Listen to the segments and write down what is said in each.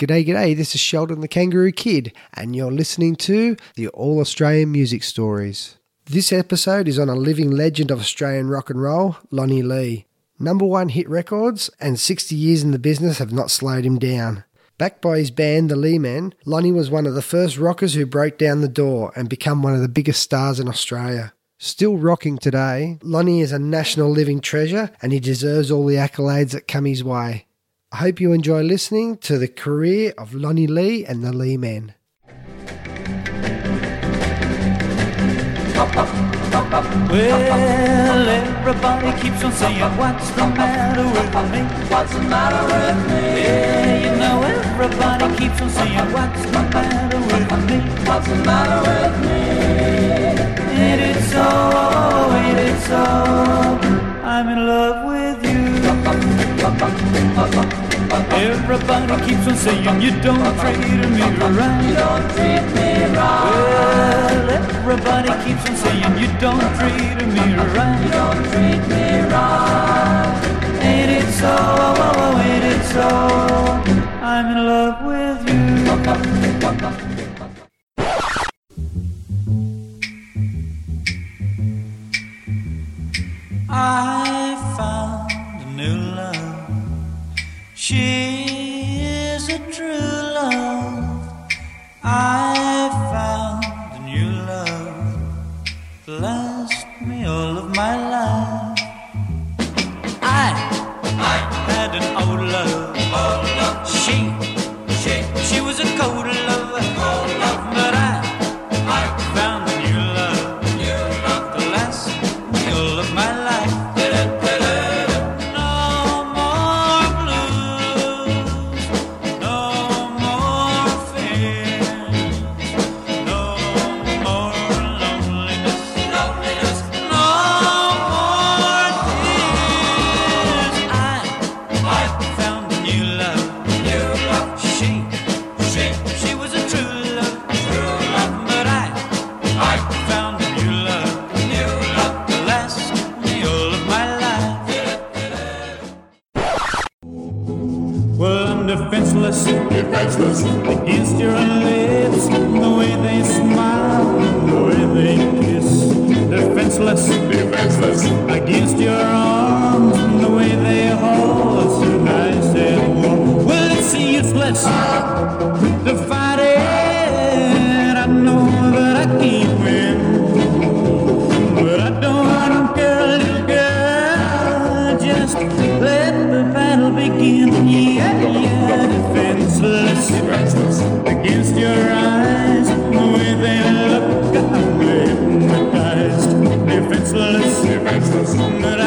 G'day, g'day, this is Sheldon the Kangaroo Kid, and you're listening to the All Australian Music Stories. This episode is on a living legend of Australian rock and roll, Lonnie Lee. Number one hit records and 60 years in the business have not slowed him down. Backed by his band, the Leemen, Lonnie was one of the first rockers who broke down the door and become one of the biggest stars in Australia. Still rocking today, Lonnie is a national living treasure and he deserves all the accolades that come his way. I hope you enjoy listening to the career of Lonnie Lee and the Leemen. Well, everybody keeps on saying, What's the matter with me? What's the matter with me? Yeah, you know, everybody keeps on saying, What's the matter with me? What's the matter with me? Ain't it so? Ain't it so? I'm in love with you. Everybody keeps on saying you don't treat me right. You don't treat me right. Well, everybody keeps on saying you don't treat me right. You don't treat me right. Ain't it so? Oh, oh, ain't it so? I'm in love with you. I found. She is a true love. I found a new love. Last me all of my life. I, I had an old love. She, she, she was a cold love. Defenseless, defenseless against your arms, the way they hold nice and warm. Well, it's useless defenseless,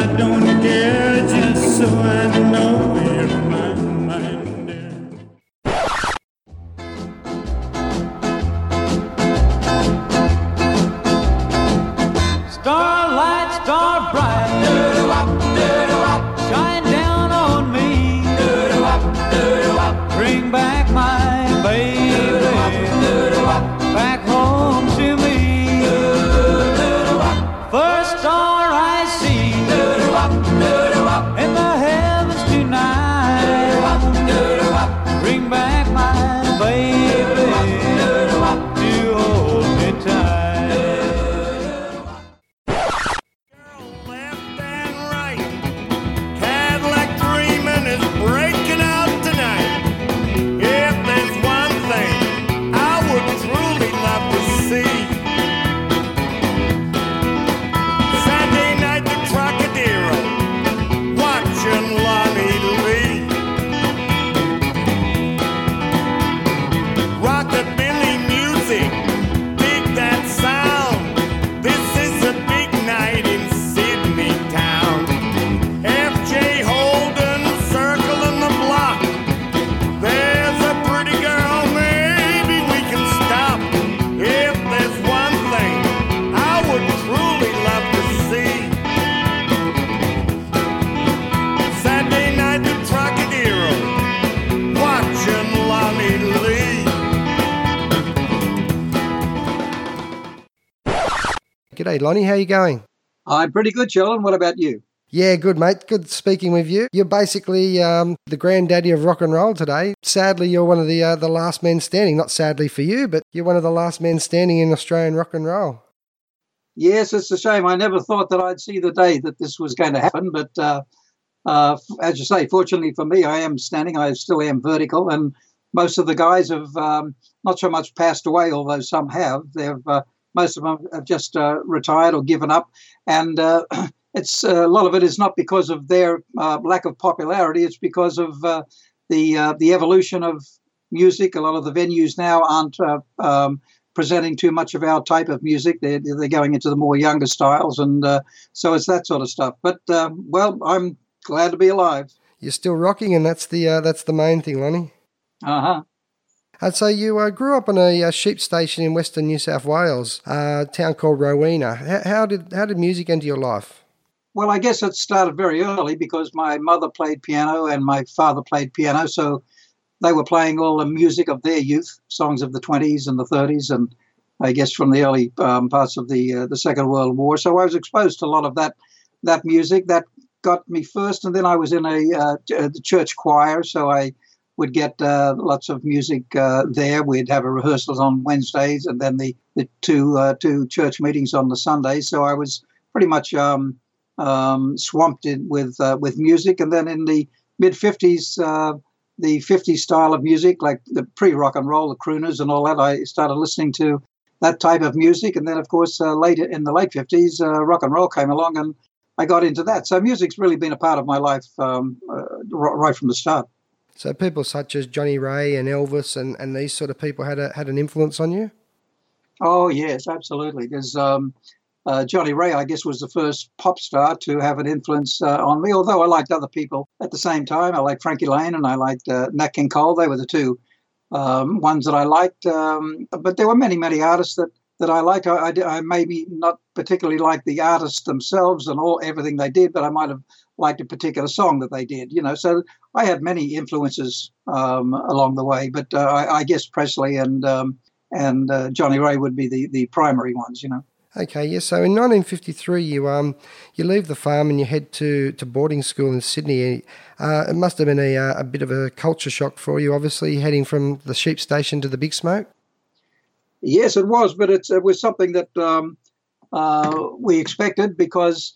Lonnie. How you going? I'm pretty good, Sheldon. What about you? Yeah, good, mate. Good speaking with you. You're basically um, the granddaddy of rock and roll today. Sadly, you're one of the uh, the last men standing. Not sadly for you, but you're one of the last men standing in Australian rock and roll. Yes, it's a shame. I never thought that I'd see the day that this was going to happen, but uh, uh, as you say, fortunately for me, I am standing. I still am vertical, and most of the guys have um, not so much passed away, although some have. They've uh, most of them have just uh, retired or given up, and uh, it's uh, a lot of it is not because of their uh, lack of popularity. It's because of uh, the uh, the evolution of music. A lot of the venues now aren't uh, um, presenting too much of our type of music. They're they're going into the more younger styles, and uh, so it's that sort of stuff. But um, well, I'm glad to be alive. You're still rocking, and that's the uh, that's the main thing, Lonnie. Uh huh. And so you uh, grew up on a, uh sheep station in Western New South Wales, uh, a town called Rowena. How, how did how did music enter your life? Well, I guess it started very early because my mother played piano and my father played piano, so they were playing all the music of their youth, songs of the 20s and the 30s, and I guess from the early um, parts of the uh, the Second World War. So I was exposed to a lot of that that music that got me first, and then I was in a uh, the church choir, so I would get uh, lots of music uh, there. We'd have a rehearsals on Wednesdays, and then the the two uh, two church meetings on the Sundays. So I was pretty much um, um, swamped in with uh, with music. And then in the mid '50s, uh, the '50s style of music, like the pre-rock and roll, the crooners and all that, I started listening to that type of music. And then, of course, uh, later in the late '50s, uh, rock and roll came along, and I got into that. So music's really been a part of my life um, right from the start. So people such as Johnnie Ray and Elvis and, and these sort of people had a, had an influence on you. Oh yes, absolutely. There's um, uh, Johnnie Ray, I guess, was the first pop star to have an influence uh, on me. Although I liked other people at the same time, I liked Frankie Laine and I liked uh, Nat King Cole. They were the two um, ones that I liked. Um, but there were many, many artists that that I liked. I, I, I, maybe not particularly like the artists themselves and all everything they did, but I might have liked a particular song that they did. You know, so I had many influences um, along the way. But uh, I, I, guess Presley and um, and uh, Johnnie Ray would be the the primary ones. You know. Okay, yes. So in 1953, you um you leave the farm and you head to, to boarding school in Sydney. Uh, it must have been a, uh, a bit of a culture shock for you, obviously, heading from the sheep station to the big smoke. Yes, it was, but it was something that um, uh, we expected because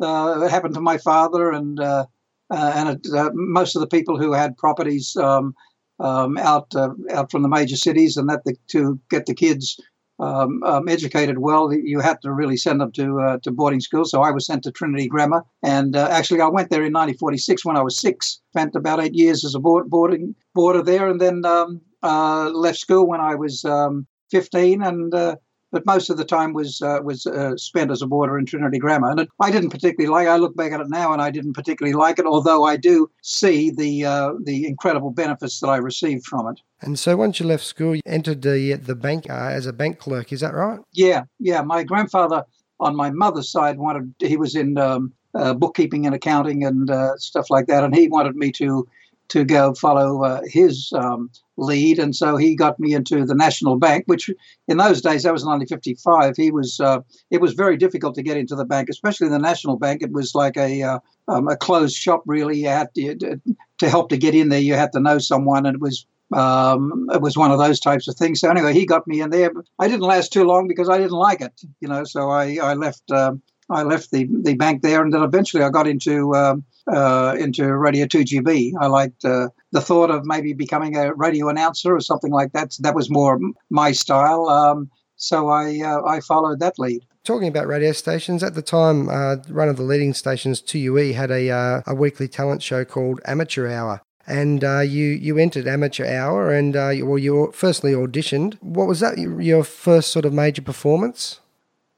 uh, it happened to my father and uh, uh, and it, most of the people who had properties um, um, out out from the major cities, and that the, to get the kids um, um, educated well, you had to really send them to uh, to boarding school. So I was sent to Trinity Grammar, and uh, actually I went there in 1946 when I was six. Spent about eight years as a board, boarding boarder there, and then um, uh, left school when I was um, 15, and uh, but most of the time was uh, was uh, spent as a boarder in Trinity Grammar, and it, I didn't particularly like. I look back at it now, and I didn't particularly like it, although I do see the uh, the incredible benefits that I received from it. And so, once you left school, you entered the the bank uh, as a bank clerk. Is that right? Yeah, yeah. My grandfather on my mother's side wanted he was in um, uh, bookkeeping and accounting and uh, stuff like that, and he wanted me to to go follow uh, his um, lead, and so he got me into the National Bank, which in those days that was 1955. He was uh, it was very difficult to get into the bank, especially the National Bank. It was like a uh, um, a closed shop. Really, you had to, to help to get in there. You had to know someone, and it was um, it was one of those types of things. So anyway, he got me in there. I didn't last too long because I didn't like it, you know. So I I left. Um, I left the, the bank there, and then eventually I got into um, uh, into Radio 2GB. I liked uh, the thought of maybe becoming a radio announcer or something like that. That was more my style. Um, so I uh, I followed that lead. Talking about radio stations, at the time, uh, one of the leading stations, 2UE, had a, uh, a weekly talent show called Amateur Hour. And uh, you, you entered Amateur Hour and you well, you firstly auditioned. What was that, your first sort of major performance?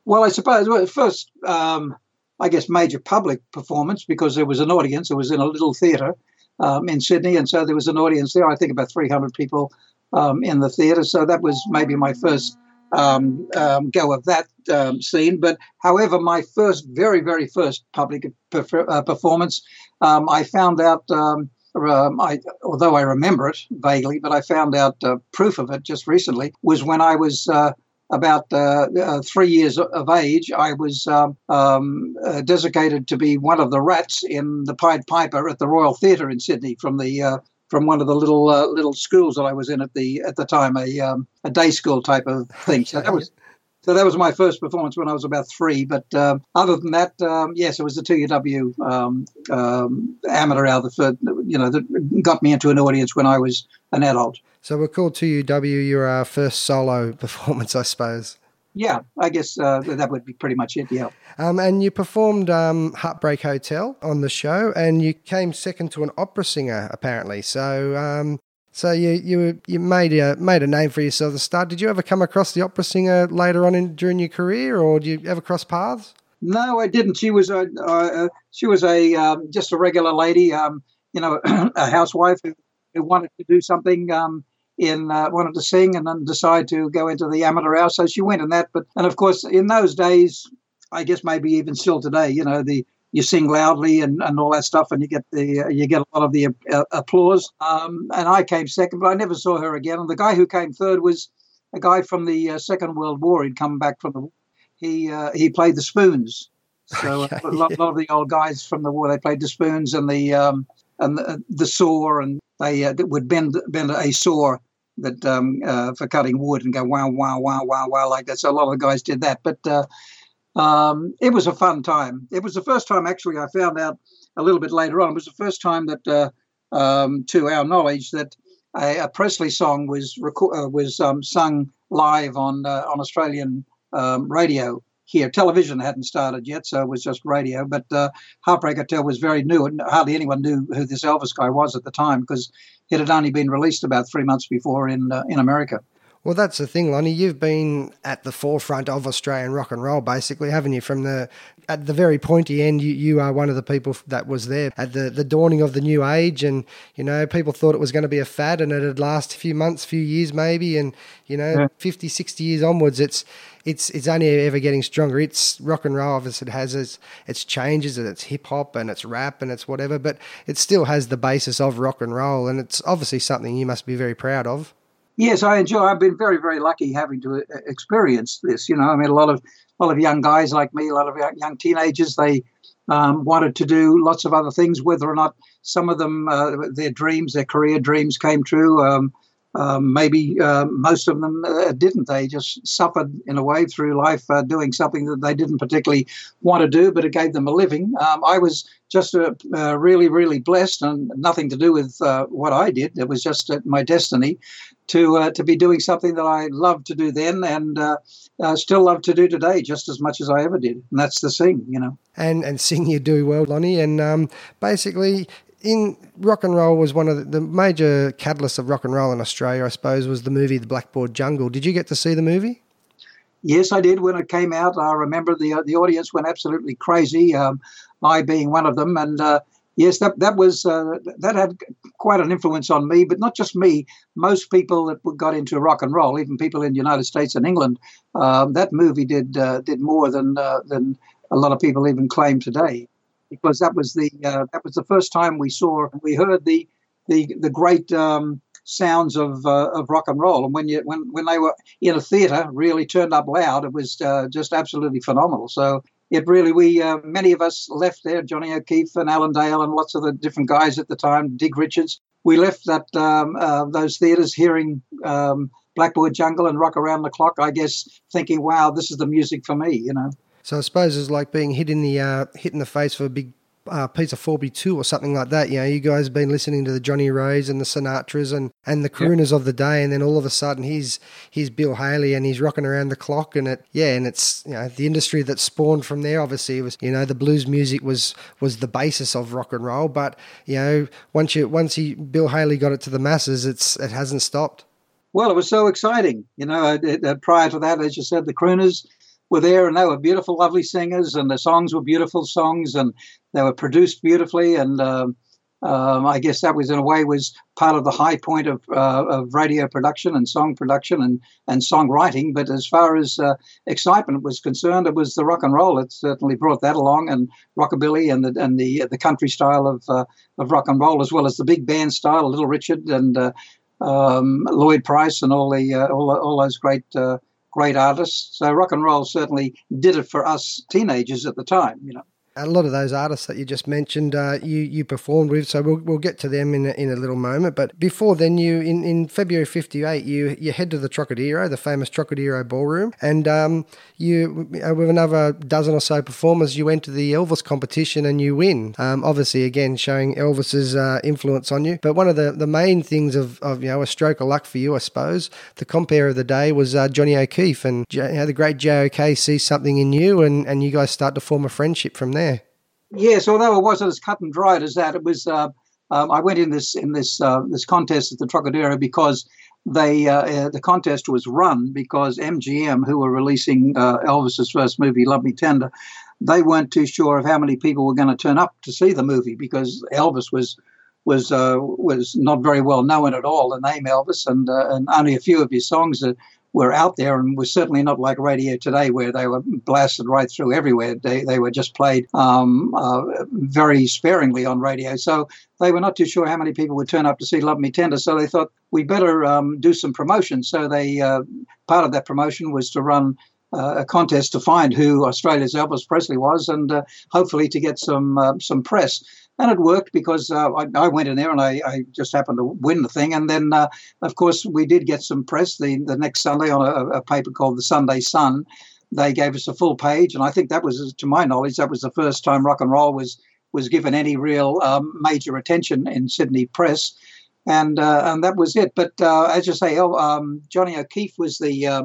Well, I suppose well, first um, I guess, major public performance because there was an audience. It was in a little theatre um, in Sydney, and so there was an audience there. I think about 300 people um, in the theatre. So that was maybe my first um, um go of that um, scene. But however, my first, very, very first public uh, performance, um, I found out. I, although I remember it vaguely, but I found out uh, proof of it just recently was when I was uh, about uh, uh, three years of age, I was um, um, uh, designated to be one of the rats in the Pied Piper at the Royal Theatre in Sydney from the from one of the little uh, little schools that I was in at the at the time, a um, a day school type of thing. So that was so that was my first performance when I was about three. But um, other than that, um, yes, it was the 2UW um, um, amateur hour that, you know, that got me into an audience when I was an adult. So we're called 2UW your first solo performance, I suppose. Yeah, I guess uh, that would be pretty much it. Yeah. Um, and you performed um, Heartbreak Hotel on the show, and you came second to an opera singer apparently. So um, so you you you made a made a name for yourself at the start. Did you ever come across the opera singer later on in, during your career, or did you ever cross paths? No, I didn't. She was a uh, she was a um, just a regular lady, um, you know, a housewife who, who, wanted to do something um, in uh, wanted to sing and then decided to go into the amateur hour. So she went in that. But and of course, in those days, I guess maybe even still today, you know, the you sing loudly and, and all that stuff, and you get the you get a lot of the uh, applause. Um, and I came second, but I never saw her again. And the guy who came third was a guy from the uh, Second World War. He'd come back from the he uh, he played the spoons. So okay. a, lot, lot, of the old guys from the war they played the spoons and the um, and the, the saw, and they uh, would bend bend a saw that um, uh, for cutting wood and go wow wow wow wow wow like that. So a lot of the guys did that, but uh, um, it was a fun time. It was the first time, actually, I found out a little bit later on. It was the first time that, uh, um, to our knowledge, that a, a Presley song was reco- uh, was um, sung live on uh, on Australian um, radio here. Television hadn't started yet, so it was just radio. But uh, Heartbreak Hotel was very new, and hardly anyone knew who this Elvis guy was at the time because it had only been released about three months before in uh, in America. Well, that's the thing, Lonnie. You've been at the forefront of Australian rock and roll, basically, haven't you? From the at the very pointy end, you, you are one of the people that was there at the, the dawning of the new age. And, you know, people thought it was going to be a fad and it'd last a few months, few years maybe. And, you know, yeah. 50, 60 years onwards, it's it's it's only ever getting stronger. It's rock and roll, obviously, it has its, its changes and it's hip hop and it's rap and it's whatever, but it still has the basis of rock and roll. And it's obviously something you must be very proud of. Yes, I enjoy. I've been very, very lucky having to uh, experience this. You know, I mean, a lot of a lot of young guys like me, a lot of young teenagers, they um, wanted to do lots of other things. Whether or not some of them, uh, their dreams, their career dreams, came true. Um, um, maybe uh, most of them uh, didn't. They just suffered in a way through life uh, doing something that they didn't particularly want to do, but it gave them a living. Um, I was just uh, uh, really, really blessed, and nothing to do with uh, what I did. It was just my destiny to to be doing something that I loved to do then, and still love to do today, just as much as I ever did. And that's the sing, you know. And and sing you do well, Lonnie. And um, basically, in rock and roll was one of the, the, major catalysts of rock and roll in Australia, I suppose, was the movie The Blackboard Jungle. Did you get to see the movie? Yes, I did. When it came out, I remember the uh, the audience went absolutely crazy. Um, I being one of them, and uh, yes, that that was uh, that had quite an influence on me. But not just me. Most people that got into rock and roll, even people in the United States and England, um, that movie did uh, did more than uh, than a lot of people even claim today because that was the uh, that was the first time we saw we heard the the the great um, sounds of uh, of rock and roll. And when you when when they were in a theatre, really turned up loud, it was uh, just absolutely phenomenal. So it really we uh, many of us left there, Johnny O'Keefe and Alan Dale and lots of the different guys at the time, Dig Richards. We left that um, uh, those theatres hearing. Um, Blackboard Jungle and Rock Around the Clock, I guess, thinking, wow, this is the music for me, you know. So I suppose it's like being hit in the uh, hit in the face for a big uh, piece of 4B2 or something like that. You know, you guys have been listening to the Johnnie Rays and the Sinatras and, and the crooners yep. of the day, and then all of a sudden he's he's Bill Haley and he's rocking around the clock, and it yeah, and it's you know the industry that spawned from there. Obviously, was you know the blues music was was the basis of rock and roll, but you know once you once he Bill Haley got it to the masses, it's it hasn't stopped. Well, it was so exciting, you know. It, it, prior to that, as you said, the crooners were there and they were beautiful, lovely singers, and the songs were beautiful songs, and they were produced beautifully. And um, um, I guess that was in a way was part of the high point of, uh, of radio production and song production and, and songwriting. But as far as uh, excitement was concerned, it was the rock and roll. It certainly brought that along, and rockabilly and the and the the country style of uh, of rock and roll, as well as the big band style, Little Richard and uh, um, Lloyd Price and all the uh, all all those great uh, great artists. So rock and roll certainly did it for us teenagers at the time, you know a lot of those artists that you just mentioned, uh, you you performed with. So we'll, we'll get to them in a, in a little moment. But before then, you in, in February '58, you you head to the Trocadero, the famous Trocadero Ballroom, and um, you uh, with another dozen or so performers, you enter the Elvis competition and you win. Um, obviously, again showing Elvis's uh, influence on you. But one of the, the main things of, of you know a stroke of luck for you, I suppose, the compere of the day was uh, Johnny O'Keefe, and you know, the great JOK sees something in you, and and you guys start to form a friendship from there. Yes, although it wasn't as cut and dried as that, it was. Uh, um, I went in this in this uh, this contest at the Trocadero because they uh, uh the contest was run because MGM, who were releasing uh, Elvis's first movie, Love Me Tender, they weren't too sure of how many people were going to turn up to see the movie because Elvis was was uh, was not very well known at all. The name Elvis and and only a few of his songs were out there and was certainly not like radio today where they were blasted right through everywhere. They, they were just played um, uh, very sparingly on radio. So they were not too sure how many people would turn up to see Love Me Tender. So they thought we better um, do some promotion. So they uh, part of that promotion was to run uh, a contest to find who Australia's Elvis Presley was, and uh, hopefully to get some uh, some press and it worked because uh, I, I, went in there and I, I, just happened to win the thing. And then, uh, of course, we did get some press the, the next Sunday on a, a, paper called the Sunday Sun. They gave us a full page, and I think that was, to my knowledge, that was the first time rock and roll was was given any real um, major attention in Sydney press, and uh, and that was it. But uh, as you say, oh, um, Johnny O'Keefe was the uh,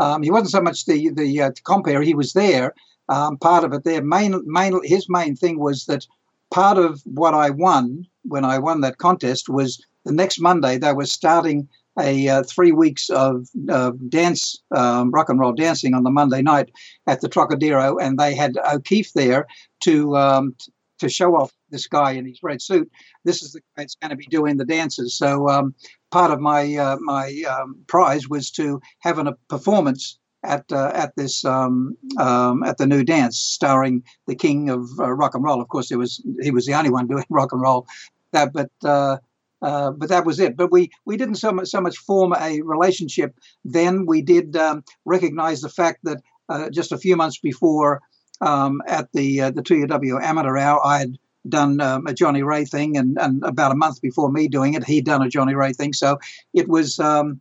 um, he wasn't so much the the uh, compere; he was there. Um, part of it there. Main, main, his main thing was that part of what I won when I won that contest was the next Monday they were starting a uh, three weeks of uh, dance, um, rock and roll dancing on the Monday night at the Trocadero, and they had O'Keefe there to um, to show off this guy in his red suit. This is the guy that's going to be doing the dances. So um, part of my uh, my um, prize was to have a performance at uh, at this um, um, at the new dance, starring the king of uh, rock and roll. Of course, it was he was the only one doing rock and roll. That, but uh, uh, but that was it. But we we didn't so much so much form a relationship. Then we did um, recognize the fact that uh, just a few months before um, at the uh, the 2UW amateur hour, I had done um, a Johnnie Ray thing, and, and about a month before me doing it, he'd done a Johnnie Ray thing. So it was um,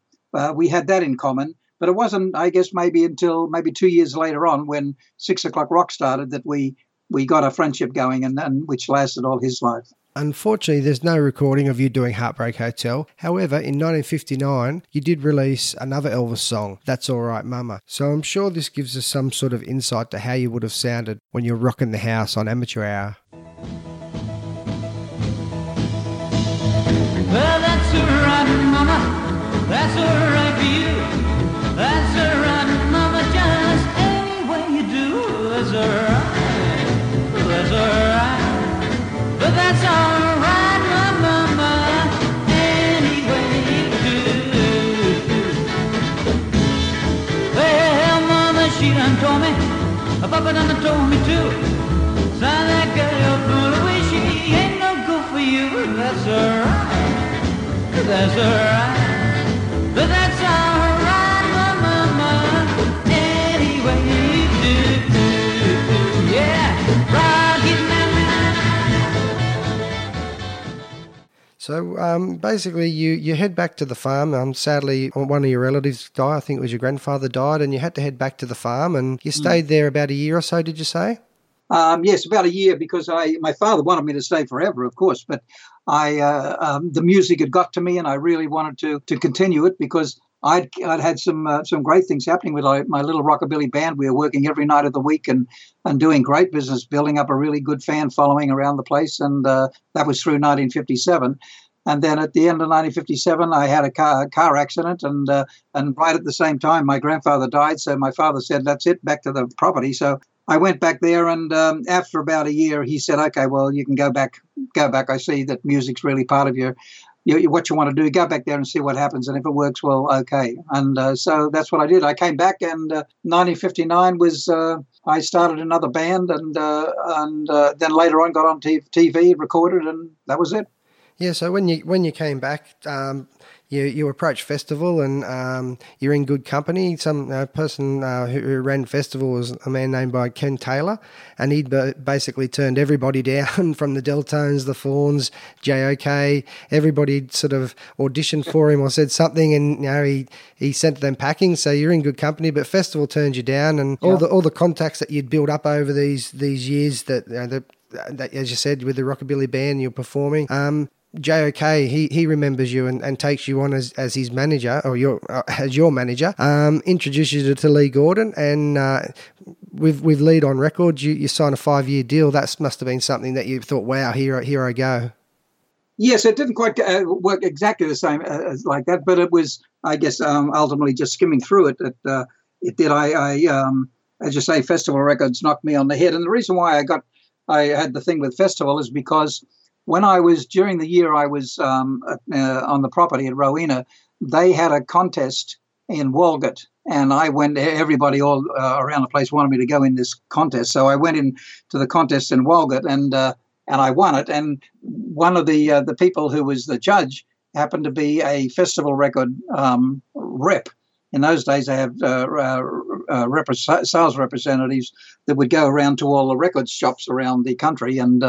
we had that in common. But it wasn't, I guess, maybe until maybe two years later on when Six O'Clock Rock started that we we got a friendship going, and, and which lasted all his life. Unfortunately, there's no recording of you doing Heartbreak Hotel. However, in 1959, you did release another Elvis song, That's All Right Mama. So I'm sure this gives us some sort of insight to how you would have sounded when you're rocking the house on Amateur Hour. Well, that's all right, Mama. That's all right for you. That's alright, Mama, just any way you do. That's alright, that's alright. But that's alright, my mama, any way you do. Well, mama, she done told me, papa done told me too. Son, that girl fooling with, she ain't no good for you. That's alright, that's alright. So um, basically, you, you head back to the farm. Um, sadly, one of your relatives died. I think it was your grandfather died, and you had to head back to the farm. And you hmm. stayed there about a year or so. Did you say? Um, yes, about a year because I my father wanted me to stay forever, of course, but I uh, um, the music had got to me, and I really wanted to to continue it because I'd, I'd had some uh, some great things happening with my little rockabilly band. We were working every night of the week and and doing great business, building up a really good fan following around the place. And uh, that was through 1957. And then at the end of 1957, I had a car, car accident, and uh, and right at the same time, my grandfather died. So my father said, "That's it, back to the property." So I went back there, and um, after about a year, he said, "Okay, well, you can go back. Go back. I see that music's really part of your you, what you want to do, go back there and see what happens. And if it works, well, okay. And uh, so that's what I did. I came back, and uh, 1959 was uh, I started another band, and uh, and uh, then later on got on TV, recorded, and that was it. Yeah. So when you when you came back, um, you you approach festival and um, you're in good company. Some uh, person uh, who, who ran festival was a man named by Ken Taylor, and he'd ba- basically turned everybody down from the Delltones, the Fawns, JOK. Everybody sort of auditioned for him or said something, and you know he he sent them packing. So you're in good company, but festival turned you down, and all the all the contacts that you'd built up over these these years that you know, the, that as you said with the rockabilly band you're performing. Um, JOK, he, he remembers you and, and takes you on as, as his manager or your uh, as your manager. Um, introduces you to Lee Gordon, and uh, with with Leedon record, you, you sign a five year deal. That must have been something that you thought, wow, here here I go. Yes, it didn't quite uh, work exactly the same uh, as like that, but it was, I guess, um, ultimately just skimming through it. It, uh, it did. I, I um, as you say, Festival Records knocked me on the head, and the reason why I got, I had the thing with Festival is because when I was during the year I was um, uh, on the property at Rowena, they had a contest in Walgett, and I went. Everybody all uh, around the place wanted me to go in this contest, so I went in to the contest in Walgett, and uh, and I won it. And one of the uh, the people who was the judge happened to be a festival record um, rep. In those days, they have uh, uh, sales representatives that would go around to all the record shops around the country and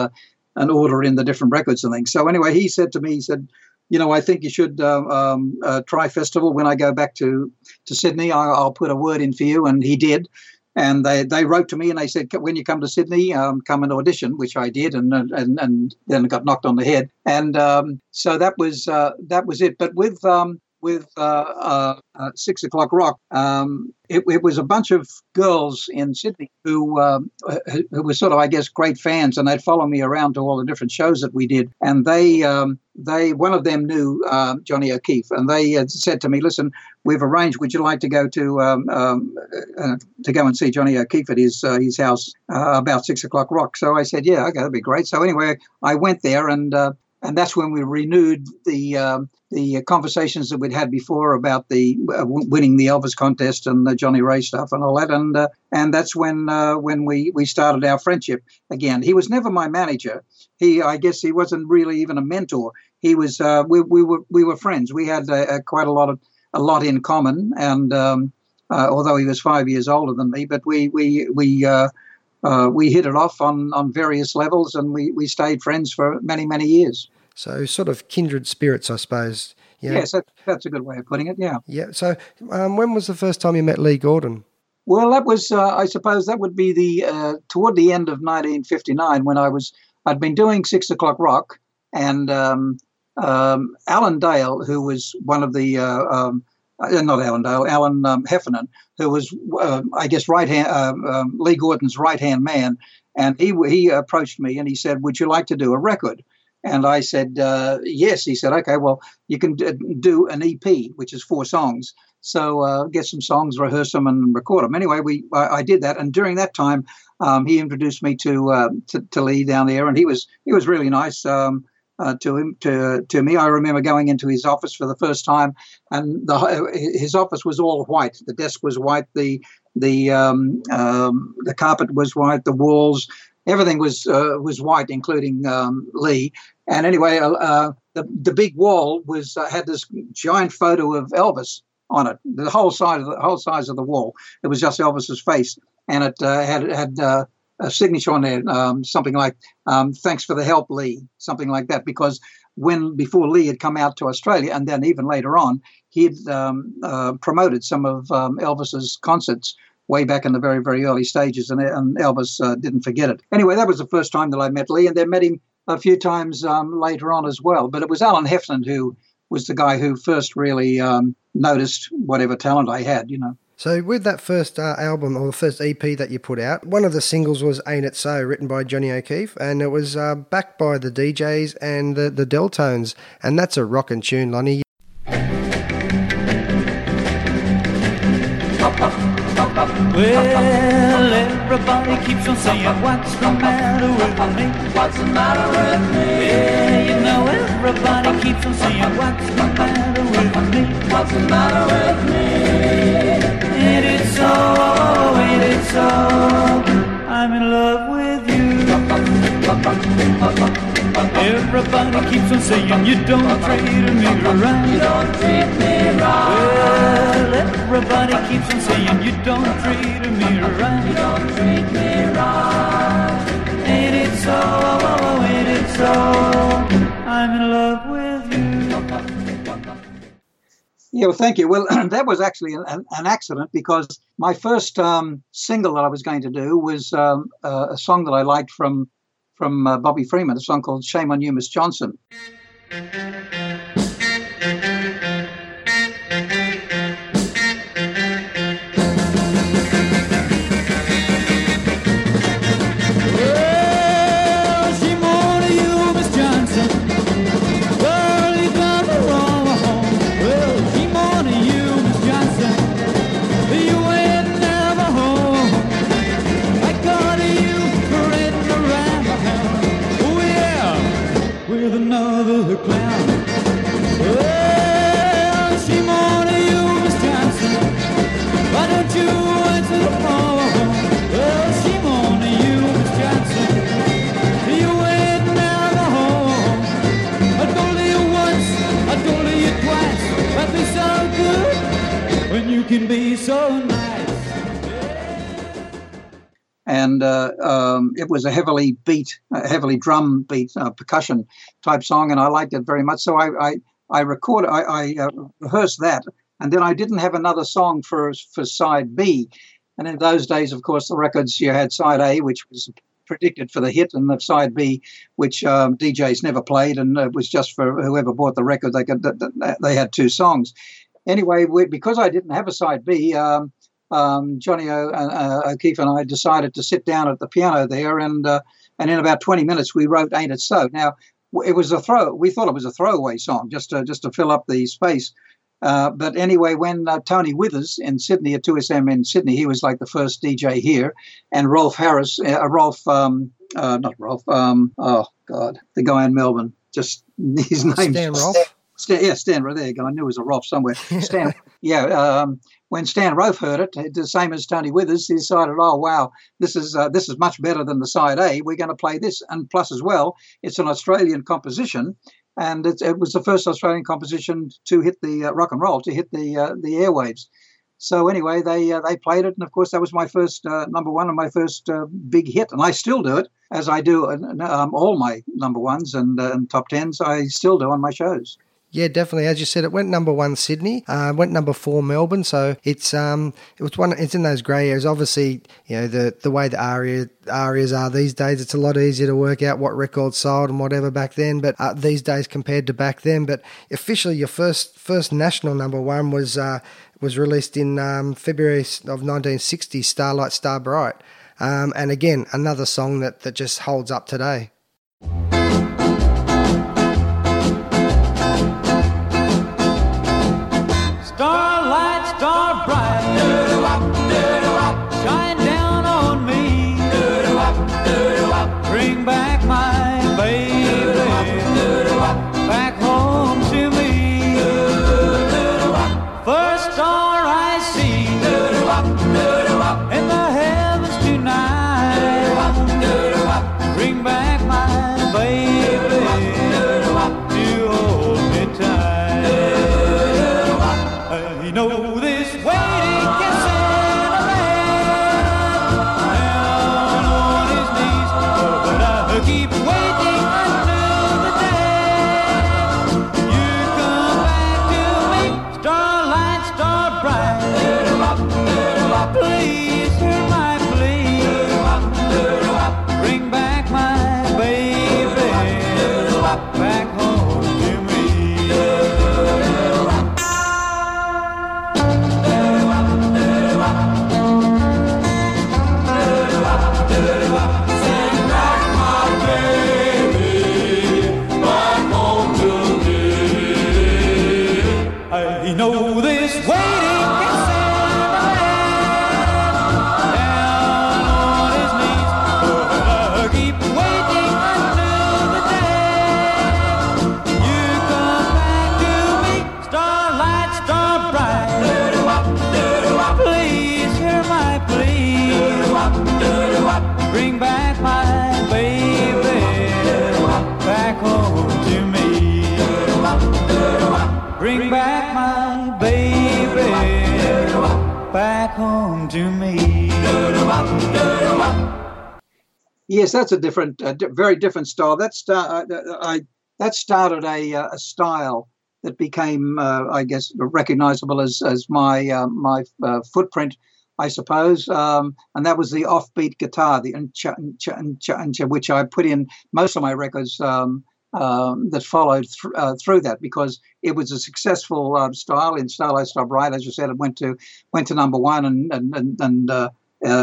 and order in the different records and things. So anyway, he said to me, he said, you know, I think you should uh, um, uh, try festival when I go back to to Sydney. I, will put a word in for you, and he did. And they, they wrote to me and they said, when you come to Sydney, um, come and audition, which I did, and and and then got knocked on the head. And um, so that was uh, that was it. But with um, with uh, uh, uh, Six O'clock Rock. Um, it, it, was a bunch of girls in Sydney who, um, who were sort of, I guess, great fans, and they'd follow me around to all the different shows that we did. And they, um, they, one of them knew uh, Johnny O'Keefe, and they had said to me, "Listen, we've arranged. Would you like to go to um, uh, to go and see Johnny O'Keefe at his uh, his house about Six O'clock Rock?" So I said, "Yeah, okay, that'd be great." So anyway, I went there and and that's when we renewed the um, the conversations that we'd had before about the uh, winning the Elvis contest and the Johnnie Ray stuff and all that, and uh, and that's when uh, when we we started our friendship again. He was never my manager. He, I guess, he wasn't really even a mentor. He was. Uh, we, we were we were friends. We had quite a lot of a lot in common, and um, uh, although he was five years older than me, but we we we. Uh, we hit it off on, on various levels, and we, we stayed friends for many many years. So sort of kindred spirits, I suppose. Yeah. Yes, that, that's a good way of putting it. Yeah. Yeah. So um, when was the first time you met Lee Gordon? Well, that was, uh, I suppose, that would be the uh, toward the end of 1959 when I was I'd been doing Six O'clock Rock, and um, um, Alan Dale, who was one of the uh, um, uh, not Alan Dale, Alan um, Heffernan, who was, uh, I guess, right hand um, um, Lee Gordon's right hand man, and he he approached me and he said, "Would you like to do a record?" And I said, uh, yes. He said, okay, well, you can do an EP, which is four songs. So uh, get some songs, rehearse them, and record them. Anyway, we I, I did that, and during that time, um, he introduced me to, uh, to, to Lee down there, and he was he was really nice. Um, uh, to him to to me. I remember going into his office for the first time, and the his office was all white. The desk was white. The the um, um, the carpet was white. The walls everything was uh, was white, including um, Lee. And anyway, uh, uh, the the big wall was uh, had this giant photo of Elvis on it. The whole side of the whole size of the wall. It was just Elvis's face, and it uh, had had uh, a signature on there, um, something like um, "Thanks for the help, Lee," something like that. Because when before Lee had come out to Australia, and then even later on, he had um, promoted some of um, Elvis's concerts way back in the very, very early stages, and, and Elvis uh, didn't forget it. Anyway, that was the first time that I met Lee, and then met him a few times um, later on as well. But it was Alan Heffernan who was the guy who first really um, noticed whatever talent I had, you know. So, with that first uh, album or the first EP that you put out, one of the singles was Ain't It So, written by Johnny O'Keefe, and it was uh, backed by the Dee Jays and the, the Delltones. And that's a rockin' tune, Lonnie. Well, everybody keeps on saying, What's the matter with me? What's the matter with me? Yeah, you know, everybody keeps on saying, What's the matter with me? What's the matter with me? It so? Ain't it so? I'm in love with you. Everybody keeps on on saying you don't treat me right. You don't treat me right. Well, everybody keeps on saying you don't treat me right. You don't treat me right. Ain't it so? Oh, ain't it so? I'm in love with you. Yeah, well, thank you. Well, that was actually an, an accident because my first um, single that I was going to do was um, uh, a song that I liked from from uh, Bobby Freeman, a song called "Shame on You, Miss Johnson." Be so nice. and uh, um, it was a heavily beat, uh, heavily drum beat, uh, percussion type song, and I liked it very much. So I I, I recorded, I, I uh, rehearsed that, and then I didn't have another song for for side B. And in those days, of course, the records you had side A, which was predicted for the hit, and the side B, which um, DJs never played, and it was just for whoever bought the record. They could, they had two songs. Anyway, we, because I didn't have a side B. Um, um, Johnny o, uh, O'Keefe and I decided to sit down at the piano there, and uh, and in about 20 minutes we wrote "Ain't It So." Now it was a throw. We thought it was a throwaway song, just to just to fill up the space. Uh, but anyway, when uh, Tony Withers in Sydney at 2SM in Sydney, he was like the first DJ here, and Rolf Harris, uh, Rolf, um, uh, not Rolf, um, oh God, the guy in Melbourne, just his name. Stan Rofe. Stan, yeah, Stan, right there you go. I knew it was a Rolf somewhere. Stan, yeah. Um, when Stan Rofe heard it, the same as Tony Withers, he decided, "Oh wow, this is uh, this is much better than the side A. We're going to play this." And plus, as well, it's an Australian composition, and it, it was the first Australian composition to hit the uh, rock and roll to hit the uh, the airwaves. So anyway, they uh, they played it, and of course, that was my first uh, number one and my first uh, big hit, and I still do it as I do um, all my number ones and, and top tens. I still do on my shows. Yeah, definitely. As you said, it went number one Sydney, uh, went number four Melbourne. So it's um it was one. It's in those grey areas. Obviously, you know the the way the ARIAs are these days. It's a lot easier to work out what records sold and whatever back then. But uh, these days compared to back then. But officially, your first first national number one was uh, was released in um, February of 1960. Starlight, Star Bright. Um, and again, another song that that just holds up today. Yes, that's a different, uh, very different style. That start, uh, I that started a, uh, a style that became, uh, I guess, recognizable as as my uh, my uh, footprint, I suppose. Um, and that was the offbeat guitar, the uncha, uncha, uncha, uncha, which I put in most of my records um, um, that followed thr uh, through that because it was a successful um, style in Starlight Star Bright. As you said, it went to went to number one, and and and, and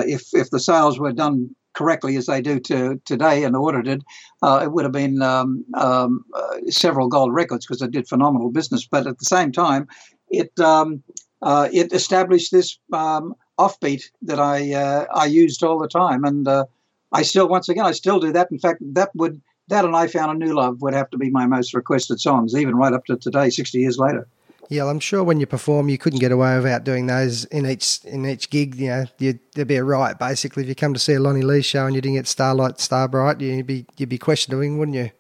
if if the sales were done correctly as they do to today and audited, uh, it would have been um, um, uh, several gold records because it did phenomenal business. But at the same time, it um, uh, it established this um, offbeat that I uh, I used all the time, and uh, I still once again I still do that. In fact, that would that and I found a new love would have to be my most requested songs, even right up to today, sixty years later. Yeah, I'm sure when you perform, you couldn't get away without doing those in each in each gig. You know, you'd, there'd be a riot basically. If you come to see a Lonnie Lee show and you didn't get Starlight Starbright, you'd be you'd be questioning, wouldn't you?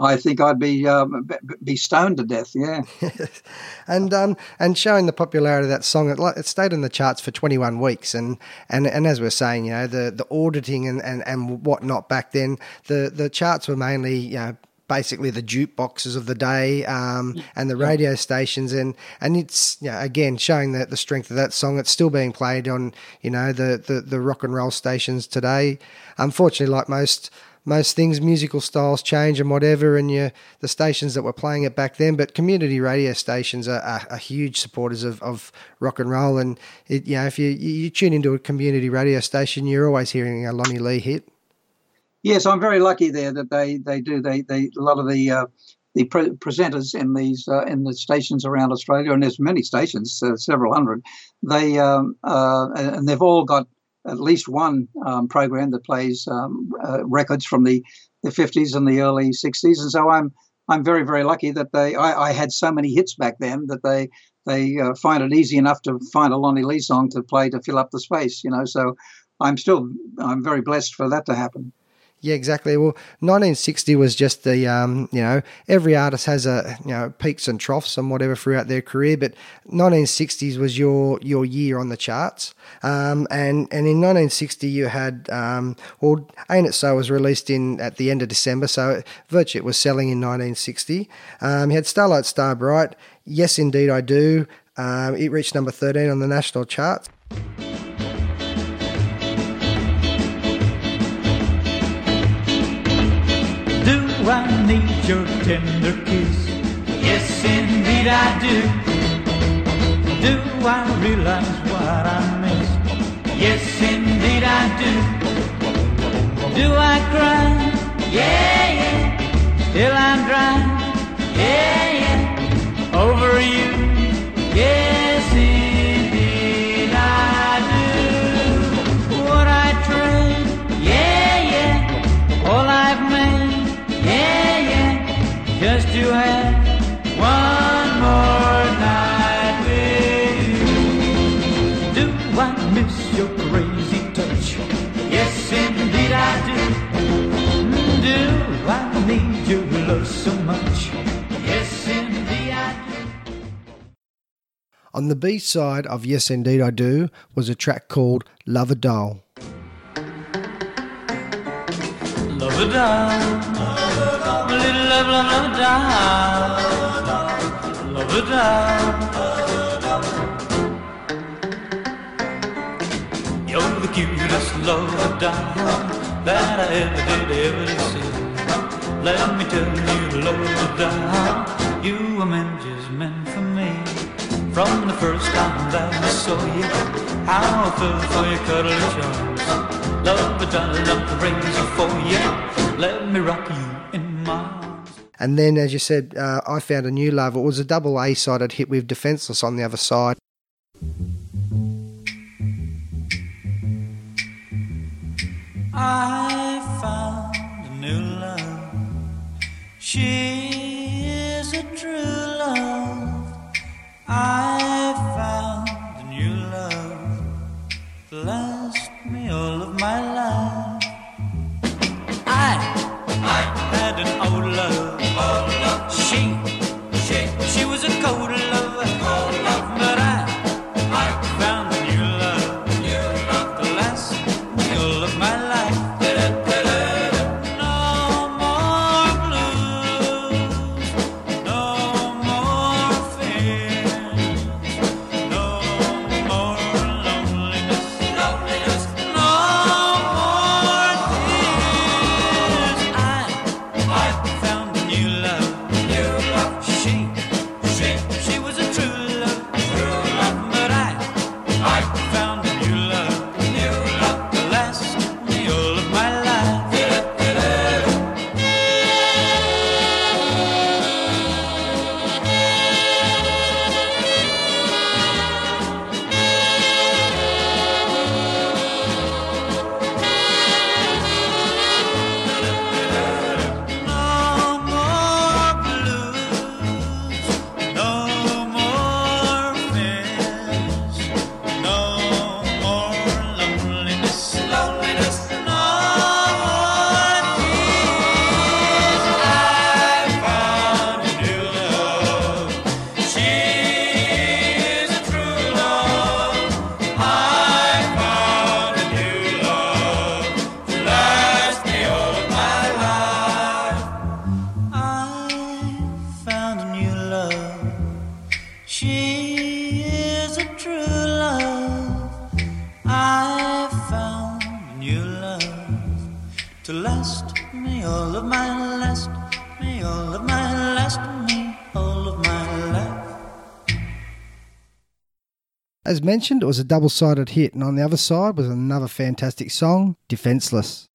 I think I'd be um, be stoned to death. Yeah. and um, and showing the popularity of that song, it, it stayed in the charts for 21 weeks. And and, and as we're saying, you know, the, the auditing and, and, and whatnot back then, the, the charts were mainly, you know, basically the jukeboxes of the day um, and the radio stations. And and it's you know, again showing the, the strength of that song it's still being played on you know the, the the rock and roll stations today. Unfortunately like most most things musical styles change and whatever and you the stations that were playing it back then but community radio stations are, are, are huge supporters of, of rock and roll. And it, you know if you you tune into a community radio station you're always hearing a Lonnie Lee hit Yes, I'm very lucky there that they they do they they a lot of the uh, the pre- presenters in these uh, in the stations around Australia, and there's many stations, uh, several hundred. They um, uh, and they've all got at least one um, program that plays um, uh, records from the, the 50s and the early 60s, and so I'm I'm very very lucky that they I, I had so many hits back then that they they uh, find it easy enough to find a Lonnie Lee song to play to fill up the space, you know. So I'm still I'm very blessed for that to happen. Yeah, exactly. Well, 1960 was just the, um, you know, every artist has a, you know, peaks and troughs and whatever throughout their career, but 1960s was your your year on the charts. Um, and and in 1960 you had, um, well, Ain't It So was released in at the end of December, so it was selling in 1960. Um, you had Starlight Star Bright, Yes Indeed I Do. Um, it reached number 13 on the national charts. Need your tender kiss? Yes, indeed I do. Do I realize what I miss? Yes, indeed I do. Do I cry? Yeah, yeah. Still I'm dry. Yeah, yeah. Over you. Yes, love so much? Yes, indeed I do. On the B side of Yes Indeed I Do was a track called Love a Doll. Love a doll, a little love, love, love a doll, love a doll. You're the cutest love a doll that I ever did ever see. Let me tell you, love a doll, you were meant just meant for me. From the first time that I saw you, how I fell for your cuddly charms. Love a doll, I'm crazy for you. Let me rock you in my arms. And then, as you said, uh, I found a new love. It was a double A sided hit with Defenseless on the other side. I She is a true love. I found a new love. Last me all of my life. Mentioned, it was a double sided hit, and on the other side was another fantastic song, Defenseless.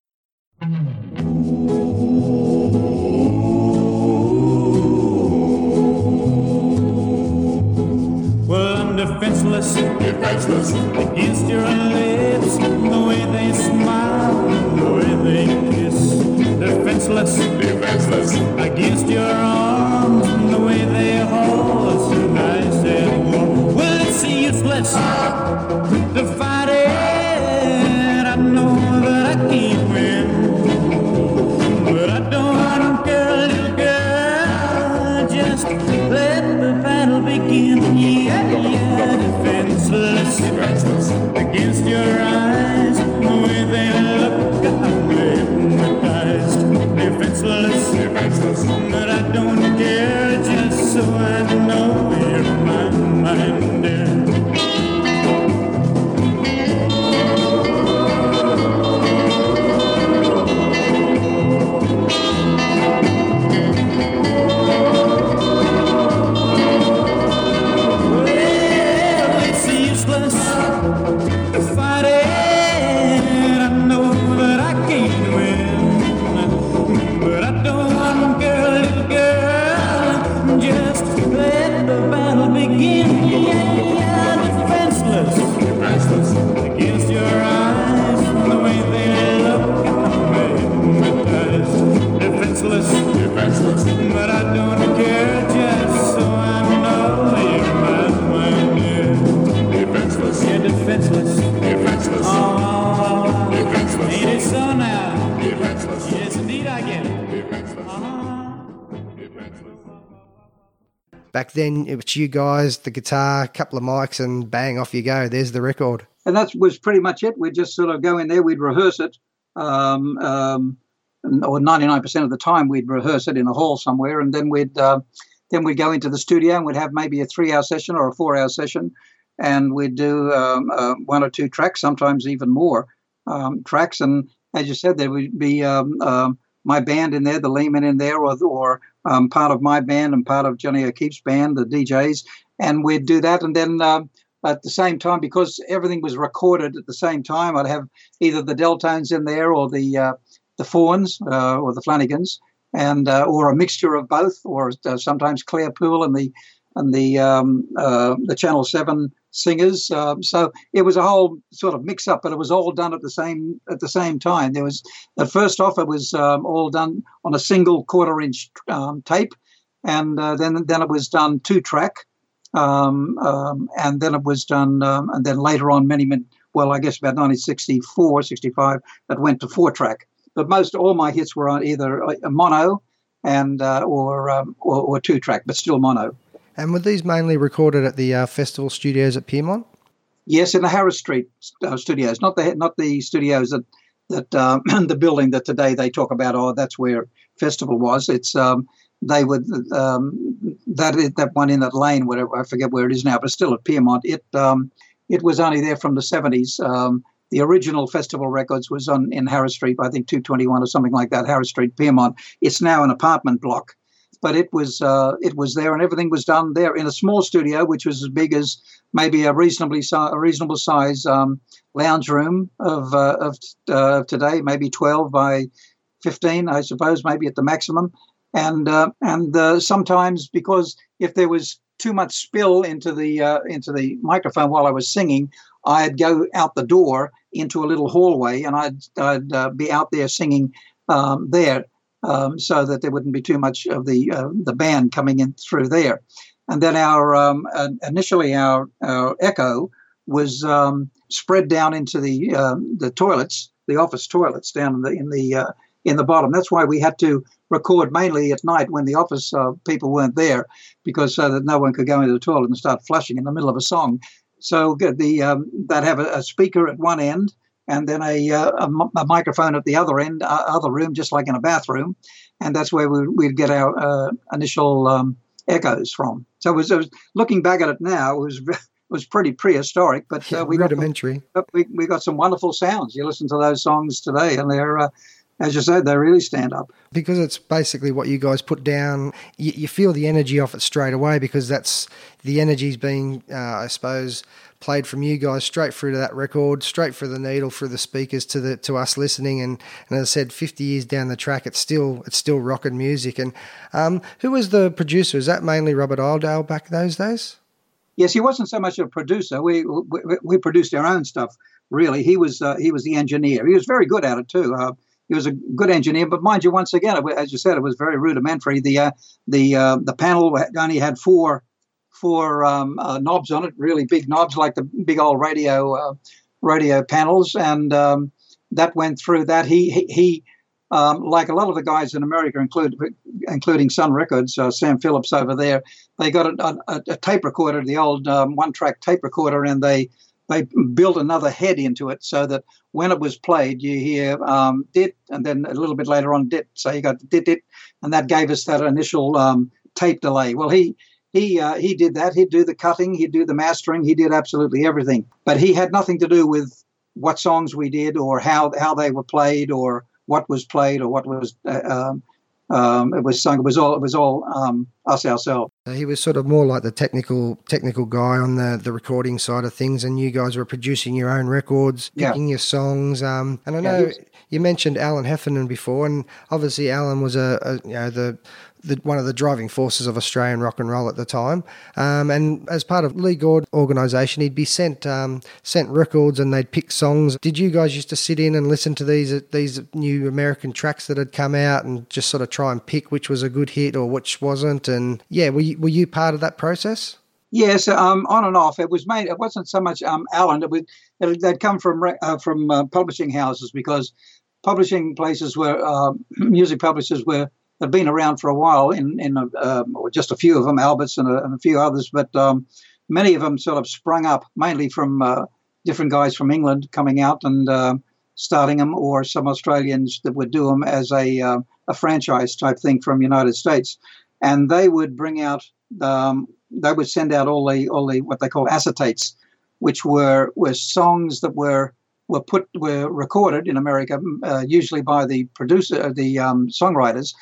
Then, it was you guys, the guitar, a couple of mics, and bang, off you go. There's the record. and that was pretty much it. We'd just sort of go in there, we'd rehearse it, um, um, or 99% of the time we'd rehearse it in a hall somewhere, and then we'd uh, then we'd go into the studio and we'd have maybe a three-hour session or a four-hour session, and we'd do um, uh, one or two tracks, sometimes even more um, tracks. And as you said, there would be um, um my band in there, the Leemen in there, or, or um, part of my band and part of Johnny O'Keefe's band, the Dee Jays, and we'd do that, and then. Um, at the same time, because everything was recorded at the same time, I'd have either the Delltones in there or the uh, the Fawns uh, or the Flanagans, and uh, or a mixture of both, or uh, sometimes Claire Poole and the and the um, uh, the Channel Seven singers. Um, so it was a whole sort of mix up, but it was all done at the same at the same time. There was at first off, it was um, all done on a single quarter inch um, tape, and uh, then then it was done two track um, um, and then it was done, um, and then later on, many, many, well, I guess about 1964, 65, it went to four track. But most all my hits were on either a mono and uh, or, or or two track, but still mono. And were these mainly recorded at the uh, festival studios at Pyrmont? Yes, in the Harris Street uh, studios, not the not the studios that that um, the building that today they talk about. Oh, that's where festival was. It's um, they would um, that that one in that lane, whatever I forget where it is now, but still at Pyrmont. It um, it was only there from the seventies. Um, the original festival records was on in Harris Street, I think two twenty one or something like that. Harris Street, Pyrmont. It's now an apartment block, but it was uh, it was there, and everything was done there in a small studio, which was as big as maybe a reasonably si- a reasonable size um, lounge room of uh, of uh, today, maybe twelve by fifteen, I suppose, maybe at the maximum. And uh, and uh, sometimes because if there was too much spill into the uh, into the microphone while I was singing, I'd go out the door into a little hallway, and I'd I'd be out there singing um, there, um, so that there wouldn't be too much of the uh, the band coming in through there. And then our um, uh, initially our, our echo was um, spread down into the um, the toilets, the office toilets down in the in the uh, in the bottom. That's why we had to record mainly at night when the office uh, people weren't there, because so that no one could go into the toilet and start flushing in the middle of a song. So the um, they'd have a, a speaker at one end and then a, uh, a, a microphone at the other end, uh, other room, just like in a bathroom, and that's where we, we'd get our uh, initial um, echoes from. So it was, it was looking back at it now, it was it was pretty prehistoric, but uh, we got rudimentary. but we, we got some wonderful sounds. You listen to those songs today, and they're uh, as you said, they really stand up. because it's basically what you guys put down. You, you feel the energy off it straight away because that's the energy's being, uh, I suppose, played from you guys straight through to that record, straight through the needle, through the speakers to the to us listening. And, and as I said, fifty years down the track, it's still it's still rocking music. And um, who was the producer? Is that mainly Robert Iredale back those days? Yes, he wasn't so much a producer. We we, we produced our own stuff. Really, he was uh, he was the engineer. He was very good at it too. Uh, he was a good engineer, but mind you, once again, as you said, it was very rudimentary. The uh, the uh, the panel only had four four um, uh, knobs on it, really big knobs, like the big old radio uh, radio panels, and um, that went through that. He he. he um, like a lot of the guys in America, including Sun Records, uh, Sam Phillips over there, they got a, a, a tape recorder, the old um, one-track tape recorder, and they they built another head into it so that when it was played, you hear um, dit, and then a little bit later on dit. So you got dit dit, and that gave us that initial um, tape delay. Well, he he uh, he did that. He'd do the cutting, he'd do the mastering, he did absolutely everything. But he had nothing to do with what songs we did or how how they were played or what was played or what was uh, um, um, it was sung. It was all it was all um, us ourselves. Uh, He was sort of more like the technical technical guy on the, the recording side of things, and you guys were producing your own records, Yeah. picking your songs. Um, and I know he was- you mentioned Alan Heffernan before, and obviously Alan was a, a you know the, the one of the driving forces of Australian rock and roll at the time. Um, and as part of Lee Gord organisation, he'd be sent um, sent records, and they'd pick songs. Did you guys used to sit in and listen to these these new American tracks that had come out, and just sort of try and pick which was a good hit or which wasn't? And yeah, were you, were you part of that process? Yes, um, on and off. It was made. It wasn't so much um, Alan. It would. It, they'd come from uh, from uh, publishing houses because publishing places were uh, music publishers were had been around for a while. In in um, or just a few of them, Alberts and a, and a few others, but um, many of them sort of sprung up mainly from uh, different guys from England coming out and uh, starting them, or some Australians that would do them as a uh, a franchise type thing from United States, and they would bring out. Um, they would send out all the all the what they call acetates, which were were songs that were were put were recorded in America, uh, usually by the producer, the um, songwriters,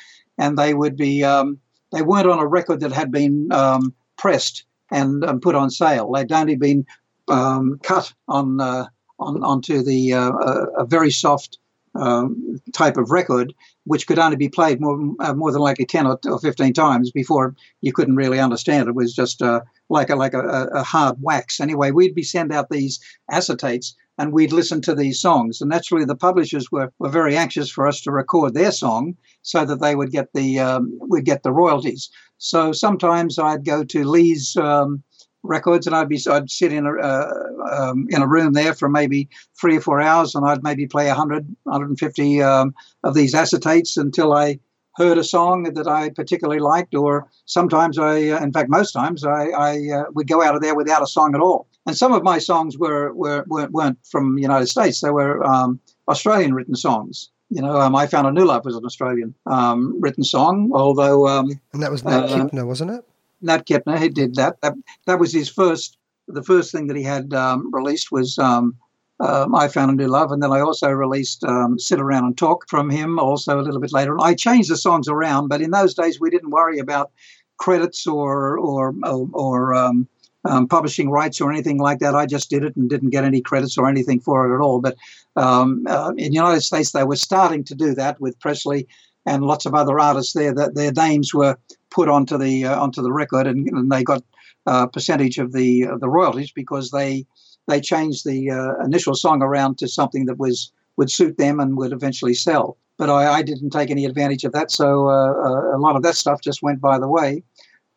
and they would be um, they weren't on a record that had been um, pressed and um, put on sale. They'd only been um, cut on uh, on onto the uh, a, a very soft um, type of record, which could only be played more uh, more than likely ten or, or fifteen times before you couldn't really understand. It was just uh, like a like a, a hard wax. Anyway, we'd be send out these acetates and we'd listen to these songs. And naturally, the publishers were, were very anxious for us to record their song so that they would get the um, would get the royalties. So sometimes I'd go to Lee's um, records and I'd be I'd sit in a uh, um, in a room there for maybe three or four hours and I'd maybe play 100 150 um, of these acetates until I heard a song that I particularly liked, or sometimes I, uh, in fact, most times I, I uh, would go out of there without a song at all. And some of my songs were, were weren't, weren't from the United States; they were um, Australian written songs. You know, um, I found a new love was an Australian um, written song, although um, And that was Nat Uh, Kipner, wasn't it? Nat Kipner, he did that. That that was his first. The first thing that he had um, released was um, um, "I Found a New Love," and then I also released um, "Sit Around and Talk" from him. Also a little bit later, And I changed the songs around, but in those days we didn't worry about credits or or or, um, um, publishing rights or anything like that. I just did it and didn't get any credits or anything for it at all. But um, uh, in the United States, they were starting to do that with Presley and lots of other artists there. That their names were put onto the uh, onto the record, and, and they got a percentage of the the royalties because they they changed the uh, initial song around to something that was would suit them and would eventually sell. But I, I didn't take any advantage of that, so uh, uh, a lot of that stuff just went by the way.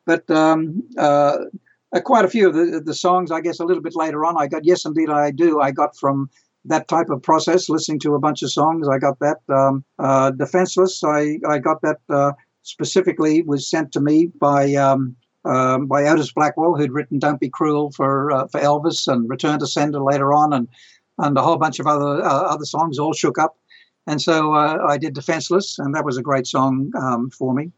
But um, uh, uh, quite a few of the, the songs, I guess, a little bit later on, I got yes, indeed, I do. I got from that type of process, listening to a bunch of songs. I got that. Um, uh, Defenseless, I, I got that uh, specifically was sent to me by um, um, by Otis Blackwell, who'd written "Don't Be Cruel" for uh, for Elvis and "Return to Sender" later on, and and a whole bunch of other uh, other songs all shook up. And so uh, I did "Defenseless," and that was a great song um, for me.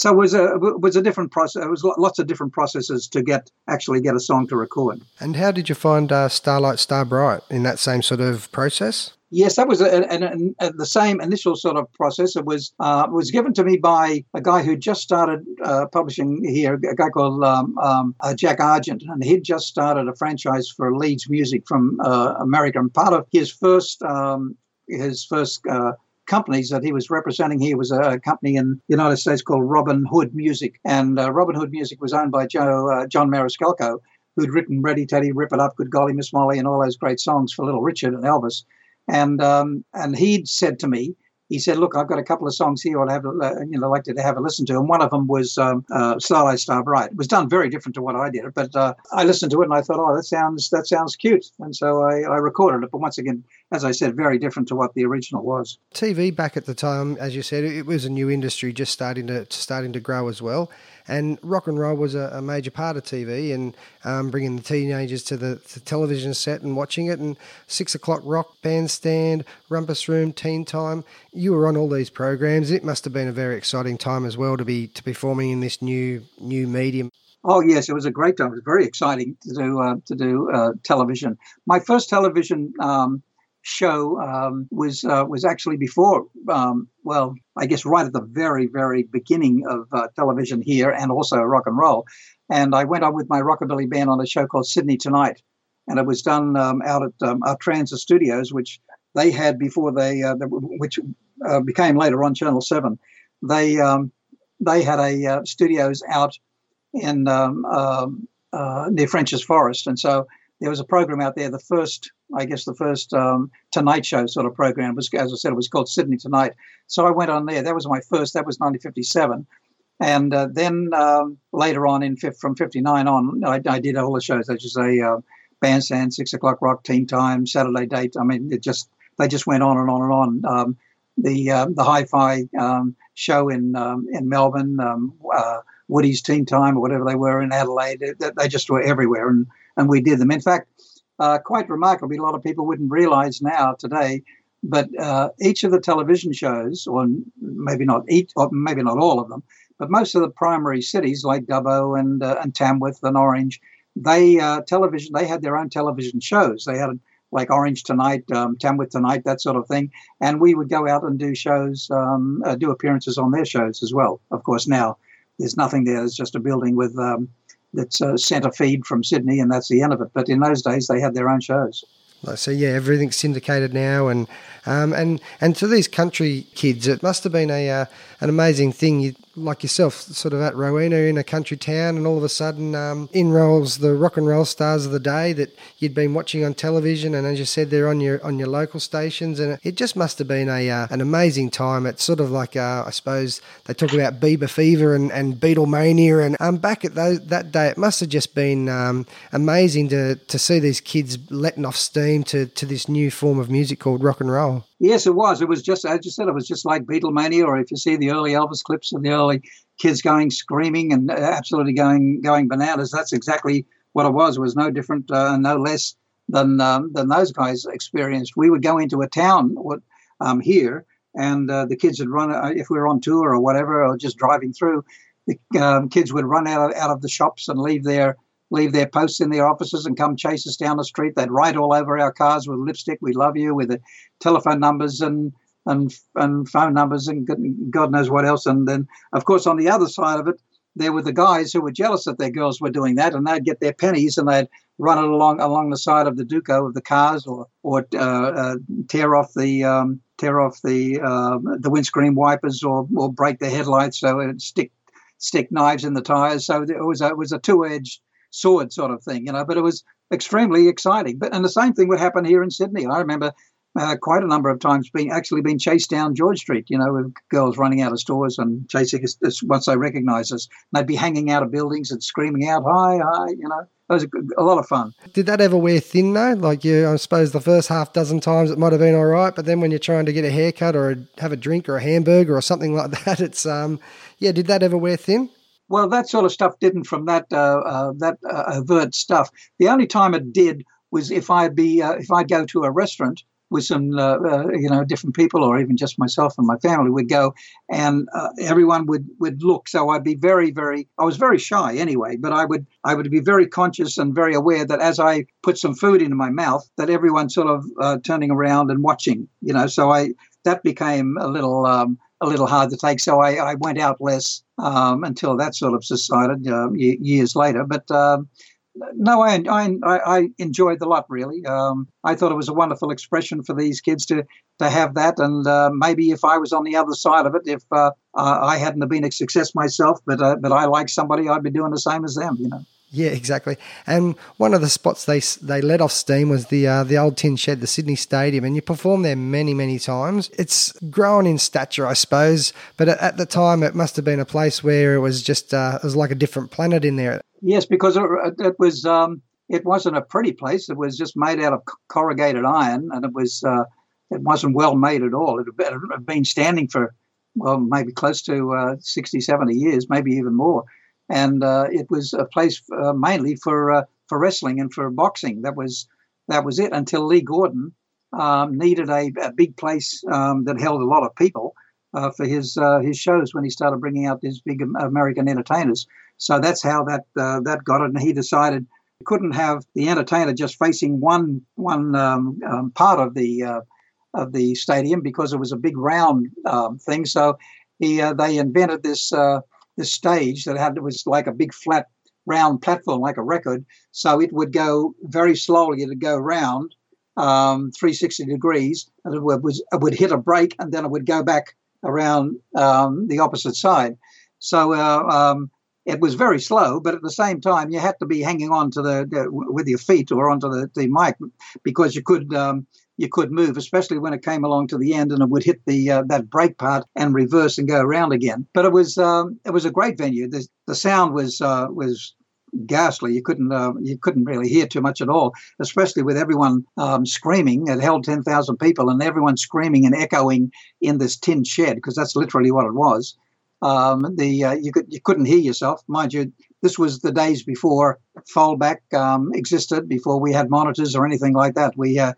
So it was a it was a different process. It was lots of different processes to get actually get a song to record. And how did you find uh, Starlight Star Bright in that same sort of process? Yes, that was a, a, a, the same initial sort of process. It was uh, was given to me by a guy who just started uh, publishing here, a guy called um, um, uh, Jack Argent, and he'd just started a franchise for Leeds Music from uh, America. And part of his first um, his first uh, companies that he was representing here was a company in the United States called Robin Hood Music, and uh, Robin Hood Music was owned by Joe John Marascalco, who'd written "Ready Teddy," "Rip It Up," "Good Golly Miss Molly," and all those great songs for Little Richard and Elvis and um, and he'd said to me, he said, "Look, I've got a couple of songs here. I'd have a, you know like to have a listen to." And one of them was um, uh, "Starlight Star Bright." It was done very different to what I did, but uh, I listened to it and I thought, "Oh, that sounds that sounds cute," and so I, I recorded it. But once again, as I said, very different to what the original was. TV back at the time, as you said, it was a new industry just starting to starting to grow as well. And rock and roll was a, a major part of TV and um, bringing the teenagers to the, the, television set and watching it. And six o'clock rock, bandstand, rumpus room, teen time. You were on all these programs. It must have been a very exciting time as well to be to be forming in this new new medium. Oh yes, it was a great time. It was very exciting to do uh, to do uh, television. My first television um, show um, was uh, was actually before. Um, well, I guess right at the very very beginning of uh, television here, and also rock and roll. And I went on with my rockabilly band on a show called Sydney Tonight, and it was done um, out at um, our Transit Studios, which they had before they, uh, which uh, became later on Channel Seven. They um, they had a uh, studios out in um, uh, near Frenchs Forest, and so there was a program out there. The first, I guess, the first um, Tonight Show sort of program was, as I said, it was called Sydney Tonight. So I went on there. That was my first. That was 1957. And uh, then um, later on, in from 59 on, I, I, did all the shows. Such as a uh, Bandstand, Six O'clock Rock, Teen Time, Saturday Date. I mean, it just they just went on and on and on. Um, the uh, the Hi-Fi um, show in um, in Melbourne, uh, Woody's Teen Time, or whatever they were in Adelaide, they, they just were everywhere. And and we did them. In fact, uh, quite remarkably, a lot of people wouldn't realize now today, but uh, each of the television shows, or maybe not each, or maybe not all of them, but most of the primary cities like Dubbo and uh, and Tamworth and Orange, they uh, television they had their own television shows. They had like Orange Tonight, um, Tamworth Tonight, that sort of thing, and we would go out and do shows, um, uh, do appearances on their shows as well. Of course, now there's nothing there. It's just a building with um, that's sent a feed from Sydney, and that's the end of it. But in those days, they had their own shows. So yeah, everything's syndicated now, and um, and and to these country kids, it must have been a uh, an amazing thing. You, like yourself, sort of at Rowena in a country town, and all of a sudden um, in rolls the rock and roll stars of the day that you'd been watching on television, and as you said, they're on your on your local stations, and it just must have been a uh, an amazing time. It's sort of like uh, I suppose they talk about Bieber fever and, and Beatlemania, and um, back at those, that day, it must have just been um, amazing to to see these kids letting off steam to to this new form of music called rock and roll. Yes, it was. It was just, as you said, it was just like Beatlemania, or if you see the early Elvis clips of the early kids going screaming and uh, absolutely going going bananas, that's exactly what it was. It was no different, uh, no less than um, than those guys experienced. We would go into a town um, here, and uh, the kids would run uh, if we were on tour or whatever, or just driving through. The um, kids would run out of, out of the shops and leave their leave their posts in their offices and come chase us down the street. They'd write all over our cars with lipstick, "We love you," with the telephone numbers and and and phone numbers and God knows what else. And then, of course, on the other side of it, there were the guys who were jealous that their girls were doing that, and they'd get their pennies and they'd run it along along the side of the Duco of the cars, or or uh, uh, tear off the um, tear off the uh, the windscreen wipers, or or break the headlights, so it stick stick knives in the tires. So it was a, it was a two edged sword sort of thing, you know. But it was extremely exciting. But and the same thing would happen here in Sydney. I remember uh, quite a number of times being actually being chased down George Street, you know, with girls running out of stores and chasing us once they recognise us. And they'd be hanging out of buildings and screaming out, "Hi, hi!" You know, it was a, a, lot of fun. Did that ever wear thin though? Like you, I suppose the first half dozen times it might have been all right, but then when you're trying to get a haircut or have a drink or a hamburger or something like that, it's um, yeah. Did that ever wear thin? Well, that sort of stuff didn't from that uh, uh, that uh, overt stuff. The only time it did was if I'd be uh, if I'd go to a restaurant with some uh, uh, you know different people or even just myself and my family would go and uh, everyone would would look so i'd be very very i was very shy anyway but i would i would be very conscious and very aware that as i put some food into my mouth that everyone sort of turning around and watching you know so i that became a little um, a little hard to take so i, I went out less um, until that sort of subsided uh, years later but um, no, I, I, I enjoyed the lot really. Um, I thought it was a wonderful expression for these kids to to have that, and uh, maybe if I was on the other side of it, if uh, I hadn't been a success myself, but uh, but I like somebody, I'd be doing the same as them, you know. Yeah, exactly. And one of the spots they they let off steam was the uh, the old tin shed, the Sydney Stadium, and you performed there many many times. It's grown in stature, I suppose, but at, the time it must have been a place where it was just uh, it was like a different planet in there. Yes, because it, it was um, it wasn't a pretty place. It was just made out of corrugated iron, and it was uh, it wasn't well made at all. It had been standing for well maybe close to uh, 60, 70 years, maybe even more and uh, it was a place uh, mainly for uh, for wrestling and for boxing. That was that was it until Lee Gordon um, needed a, a, big place um, that held a lot of people uh, for his uh, his shows when he started bringing out these big American entertainers. So that's how that uh, that got it, and he decided he couldn't have the entertainer just facing one one um, um part of the of the stadium because it was a big round um, thing. So he they invented this this stage that had was like a big flat round platform like a record. So it would go very slowly it would go round um, 360 degrees and it would, was, it would hit a break and then it would go back around um, the opposite side. So uh, um, it was very slow but at the same time you had to be hanging on to the, with your feet or onto the, the mic because you could um, you could move, especially when it came along to the end and it would hit the uh, that brake part and reverse and go around again. But it was um, it was a great venue. The, the sound was uh, was ghastly. You couldn't uh, you couldn't really hear too much at all, especially with everyone um, screaming. It held ten thousand people, and everyone screaming and echoing in this tin shed because that's literally what it was. Um, the uh, you could you couldn't hear yourself, mind you. This was the days before foldback um, existed, before we had monitors or anything like that. We uh,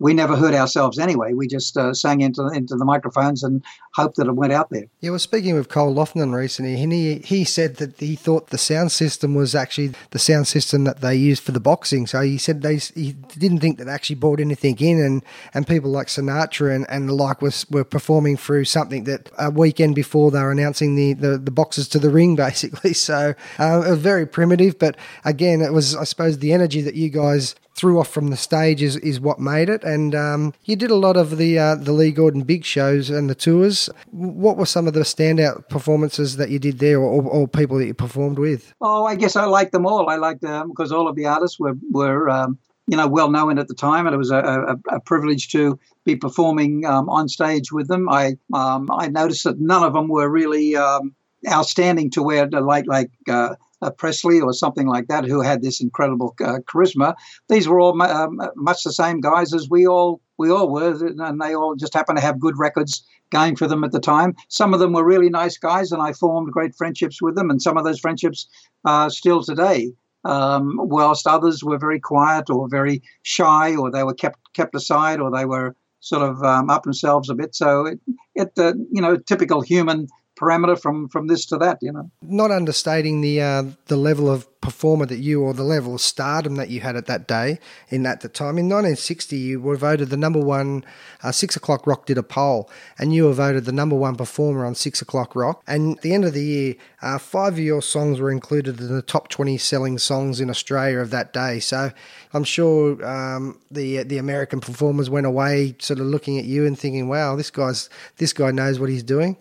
we never heard ourselves anyway. We just uh, sang into into the microphones and hoped that it went out there. Yeah, well, speaking with Cole Lofton recently, and he he said that he thought the sound system was actually the sound system that they used for the boxing. So he said they he didn't think that actually brought anything in, and, and people like Sinatra and, and the like was were performing through something that a weekend before they were announcing the the, the boxes to the ring, basically. So uh, very primitive, but again, it was I suppose the energy that you guys threw off from the stage is, is what made it. And um, you did a lot of the uh, the Lee Gordon big shows and the tours. What were some of the standout performances that you did there, or, or people that you performed with? Oh, I guess I liked them all. I liked them because all of the artists were were. Um, you know, well known at the time, and it was a, a, a privilege to be performing um, on stage with them. I um, I noticed that none of them were really um, outstanding to where the like like uh, uh, Presley or something like that, who had this incredible uh, charisma. These were all um, much the same guys as we all we all were, and they all just happened to have good records going for them at the time. Some of them were really nice guys, and I formed great friendships with them, and some of those friendships are still today. Um, whilst others were very quiet or very shy, or they were kept kept aside, or they were sort of um, up themselves a bit. So it, it uh, you know, typical human parameter from from this to that. You know, not understating the uh, the level of performer that you or the level of stardom that you had at that day in that time. In 1960, you were voted the number one. Uh, Six O'clock Rock did a poll, and you were voted the number one performer on Six O'clock Rock. And at the end of the year, uh, five of your songs were included in the top 20 selling songs in Australia of that day. So I'm sure um, the the American performers went away sort of looking at you and thinking, "Wow, this guy's this guy knows what he's doing."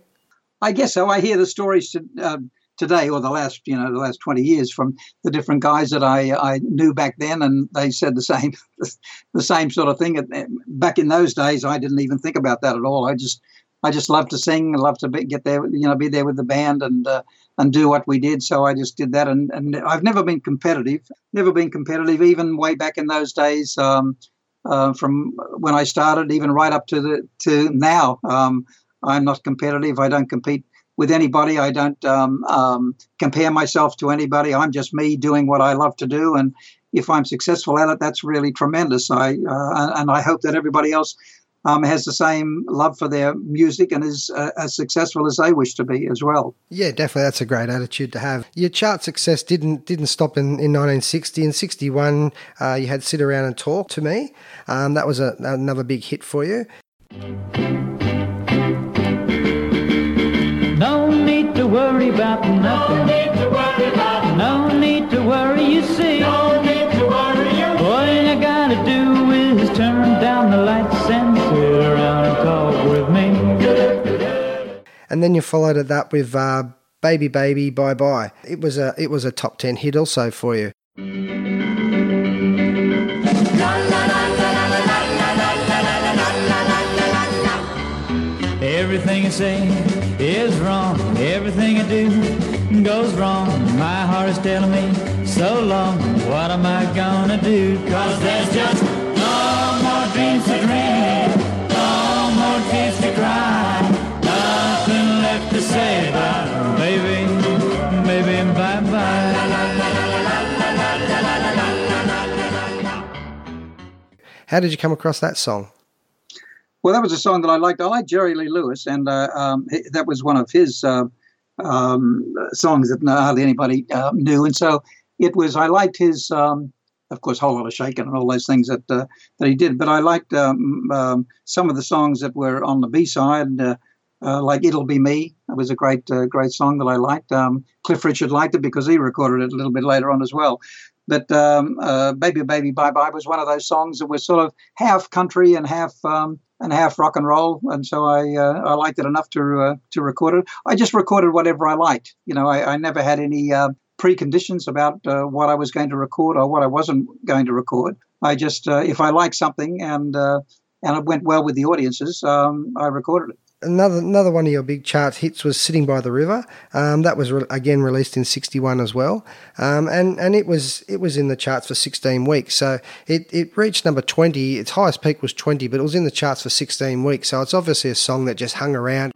I guess so. I hear the stories to, uh, today, or the last, you know, the last twenty years, from the different guys that I I knew back then, and they said the same, the same sort of thing. Back in those days, I didn't even think about that at all. I just I just loved to sing, and loved to be, get there, you know, be there with the band and uh, and do what we did. So I just did that, and and I've never been competitive, never been competitive, even way back in those days. Um, uh, from when I started, even right up to the to now. Um, I'm not competitive. I don't compete with anybody. I don't um, um, compare myself to anybody. I'm just me doing what I love to do, and if I'm successful at it, that's really tremendous. I uh, and I hope that everybody else um, has the same love for their music and is uh, as successful as they wish to be as well. Yeah, definitely. That's a great attitude to have. Your chart success didn't didn't stop in, in 1960. In 61, uh, you had Sit Around and Talk to Me. Um, that was a, another big hit for you. To worry about nothing. No need to worry about No need to worry, you see. No need to worry you All you gotta do is turn down the lights and sit around and talk with me. and then you followed it up with uh, "Baby Baby Bye Bye." It was a it was a top ten hit also for you. Everything I say is wrong. Telling me so long. What am I gonna do? Cause there's just no more dreams to dream. No more tears to cry. Nothing left to say about baby, baby, bye bye. How did you come across that song? Well, that was a song that I liked. I liked Jerry Lee Lewis, and uh, um, that was one of his uh, um, songs that hardly anybody uh, knew. And so it was. I liked his, um, of course, whole lot of shaking and all those things that uh, that he did. But I liked um, um, some of the songs that were on the B side, uh, uh, like "It'll Be Me." That was a great, uh, great song that I liked. Um, Cliff Richard liked it because he recorded it a little bit later on as well. But um, uh, "Baby, Baby, Bye Bye" was one of those songs that was sort of half country and half um, and half rock and roll, and so I uh, I liked it enough to uh, to record it. I just recorded whatever I liked. You know, I, I never had any uh, preconditions about uh, what I was going to record or what I wasn't going to record. I just uh, if I liked something and uh, and it went well with the audiences, um, I recorded it. Another another one of your big chart hits was "Sitting by the River." Um, that was re- again released in '61 as well, um, and and it was it was in the charts for 16 weeks. So it, it reached number 20. Its highest peak was 20, but it was in the charts for 16 weeks. So it's obviously a song that just hung around.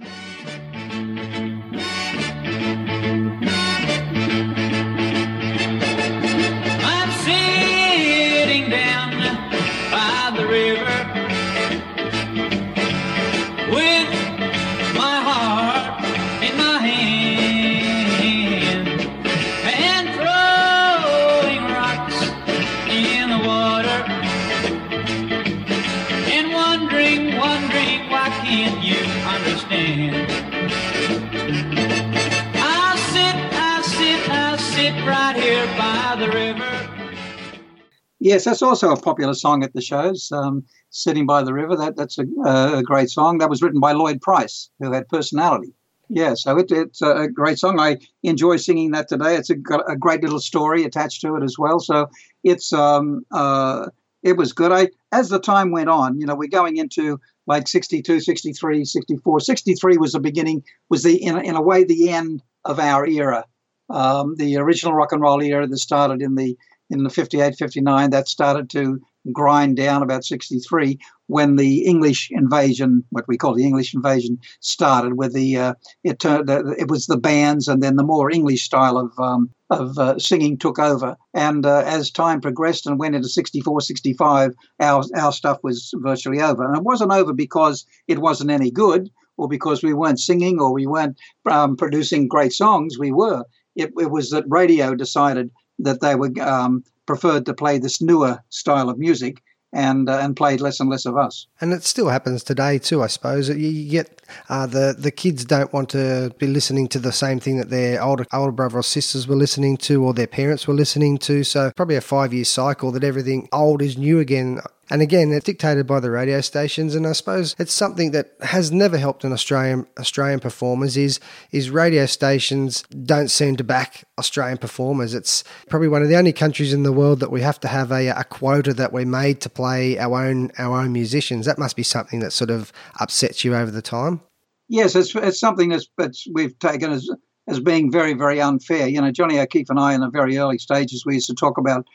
Yes, that's also a popular song at the shows. Um, "Sitting by the River." That that's a, a great song. That was written by Lloyd Price, who had personality. Yeah, so it, it's a great song. I enjoy singing that today. It's a, got a great little story attached to it as well. So it's um, uh, it was good. I as the time went on, you know, we're going into like 62, 63, 64. 63 was the beginning, was the in, in a way the end of our era. Um, the original rock and roll era that started in the in the 58, 59, that started to grind down about 63 when the English invasion, what we call the English invasion, started. With the uh, it turned it was the bands and then the more English style of um, of uh, singing took over. And uh, as time progressed and went into 64, 65, our our stuff was virtually over. And it wasn't over because it wasn't any good or because we weren't singing or we weren't um, producing great songs. We were. It, it was that radio decided that they were um, preferred to play this newer style of music and uh, and played less and less of us. And it still happens today too, I suppose. You, get uh, the the kids don't want to be listening to the same thing that their older older brother or sisters were listening to, or their parents were listening to. So probably a five year cycle that everything old is new again. And again, it's dictated by the radio stations, and I suppose it's something that has never helped an Australian Australian performers. Is is radio stations don't seem to back Australian performers. It's probably one of the only countries in the world that we have to have a, a quota that we're made to play our own our own musicians. That must be something that sort of upsets you over the time. Yes, it's, it's something that's, we've taken as as being very very unfair. You know, Johnny O'Keefe and I in the very early stages we used to talk about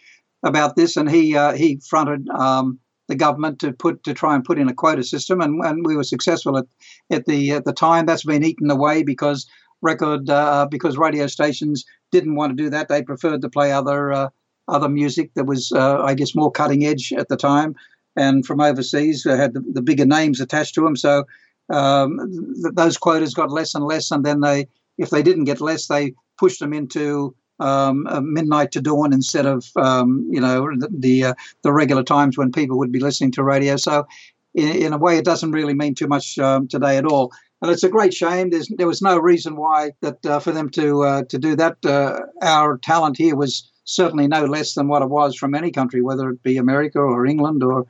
about this, and he uh, he fronted um, the government to put to try and put in a quota system, and, and we were successful at at the at the time. That's been eaten away because record uh, because radio stations didn't want to do that. They preferred to play other uh, other music that was, uh, I guess, more cutting edge at the time, and from overseas had the, the bigger names attached to them. So um, th- those quotas got less and less, and then they, if they didn't get less, they pushed them into um, midnight to dawn instead of um, you know the the, uh, the regular times when people would be listening to radio. So in, in a way, it doesn't really mean too much um, today at all. And it's a great shame. There's, there was no reason why that uh, for them to uh, to do that. Uh, our talent here was certainly no less than what it was from any country, whether it be America or England or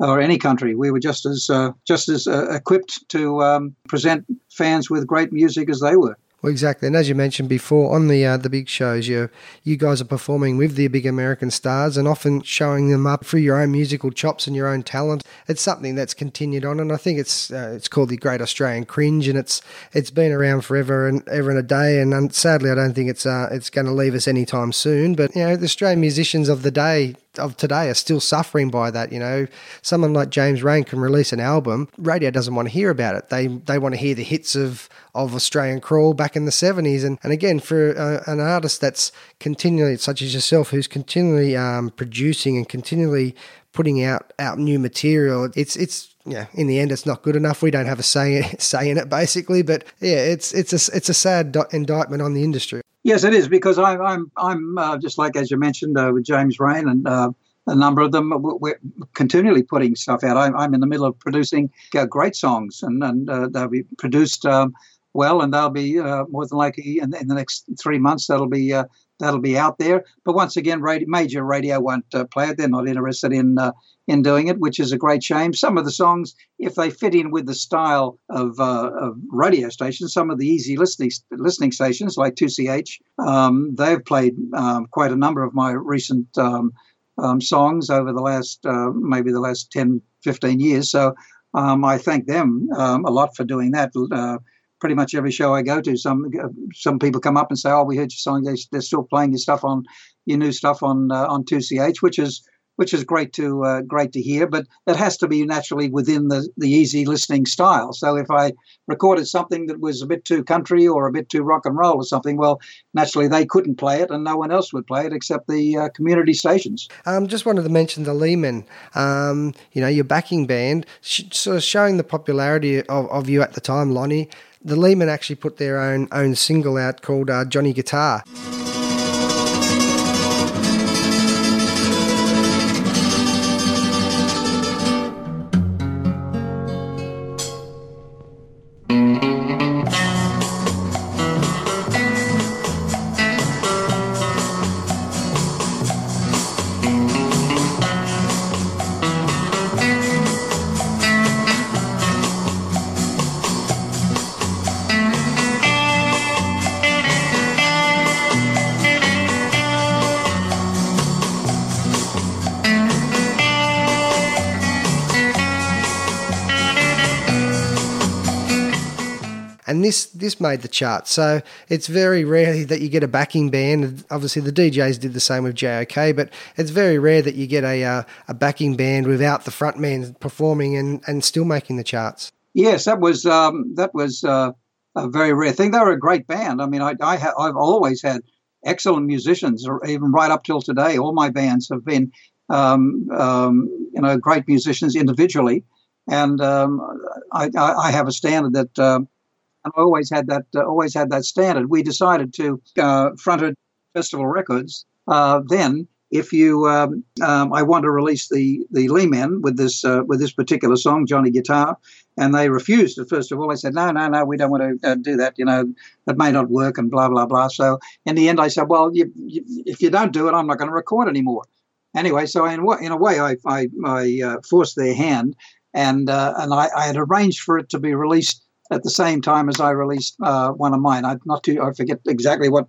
or any country. We were just as uh, just as equipped to um, present fans with great music as they were. Well, exactly, and as you mentioned before, on the uh, the big shows, you you guys are performing with the big American stars and often showing them up through your own musical chops and your own talent. It's something that's continued on, and I think it's uh, it's called the Great Australian Cringe, and it's it's been around forever and ever and a day. And um, sadly, I don't think it's uh, it's going to leave us anytime soon. But you know, the Australian musicians of the day of today are still suffering by that. You know, someone like James Reyne can release an album, radio doesn't want to hear about it. They they want to hear the hits of of Australian crawl back in the seventies. And and again, for uh, an artist that's continually such as yourself, who's continually um, producing and continually putting out out new material, it's it's yeah, in the end, it's not good enough. We don't have a say say in it, basically. But yeah, it's it's a it's a sad indictment on the industry. Yes, it is because I, I'm I'm uh, just like as you mentioned uh, with James Reyne and uh, a number of them. We're continually putting stuff out. I'm, I'm in the middle of producing uh, great songs, and and uh, they'll be produced um, well, and they'll be uh, more than likely in, in, the next three months. That'll be that'll be out there. But once again, radio, major radio won't play it. They're not interested in in doing it, which is a great shame. Some of the songs, if they fit in with the style of, uh, of radio stations, some of the easy listening listening stations like 2CH, um, they've played um, quite a number of my recent um, um songs over the last uh, maybe the last 10, 15 years. So um, I thank them a lot for doing that. Uh, pretty much every show I go to, some some people come up and say, "Oh, we heard your song. They, are still playing your stuff on your new stuff on uh, on 2CH," which is which is great to uh, great to hear. But it has to be naturally within the the easy listening style. So if I recorded something that was a bit too country or a bit too rock and roll or something, well, naturally they couldn't play it, and no one else would play it except the uh, community stations. Um, just wanted to mention the Leemen. Um, you know, your backing band, sh- sort of showing the popularity of, of you at the time, Lonnie. The Leemen actually put their own own single out called uh, Johnny Guitar. This this made the chart. So it's very rare that you get a backing band. Obviously, the Dee Jays did the same with JOK, but it's very rare that you get a uh, a backing band without the frontman performing and, and still making the charts. Yes, that was um, that was uh, a very rare thing. They were a great band. I mean, I, I ha- I've always had excellent musicians, or even right up till today. All my bands have been, um, um, you know, great musicians individually, and um, I, I, have a standard that and Always had that uh, always had that standard. We decided to uh, fronted Festival Records. Uh, then, if you, um, um, I want to release the the Leemen with this uh, with this particular song, Johnny Guitar, and they refused. First of all, they said, no, no, no, we don't want to uh, do that. You know, that may not work, and blah blah blah. So in the end, I said, well, you, you, if you don't do it, I'm not going to record anymore. Anyway, so in, in a way, I I, I uh, forced their hand, and and I, I had arranged for it to be released at the same time as I released uh, one of mine. I not too I forget exactly what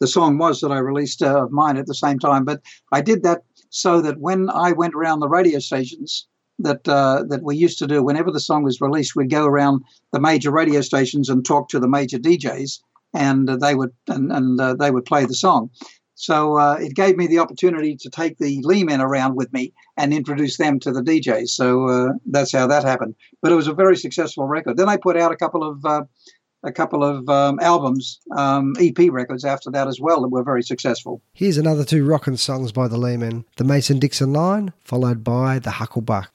the song was that I released uh, of mine at the same time, but I did that so that when I went around the radio stations that uh, that we used to do, whenever the song was released, we'd go around the major radio stations and talk to the major DJs, and they would and, and uh, they would play the song. So uh, it gave me the opportunity to take the Leemen around with me and introduce them to the DJs. So uh, that's how that happened. But it was a very successful record. Then I put out a couple of uh, a couple of um, albums, um, EP records after that as well that were very successful. Here's another two rockin' songs by the Leemen: The Mason Dixon Line, followed by The Hucklebuck.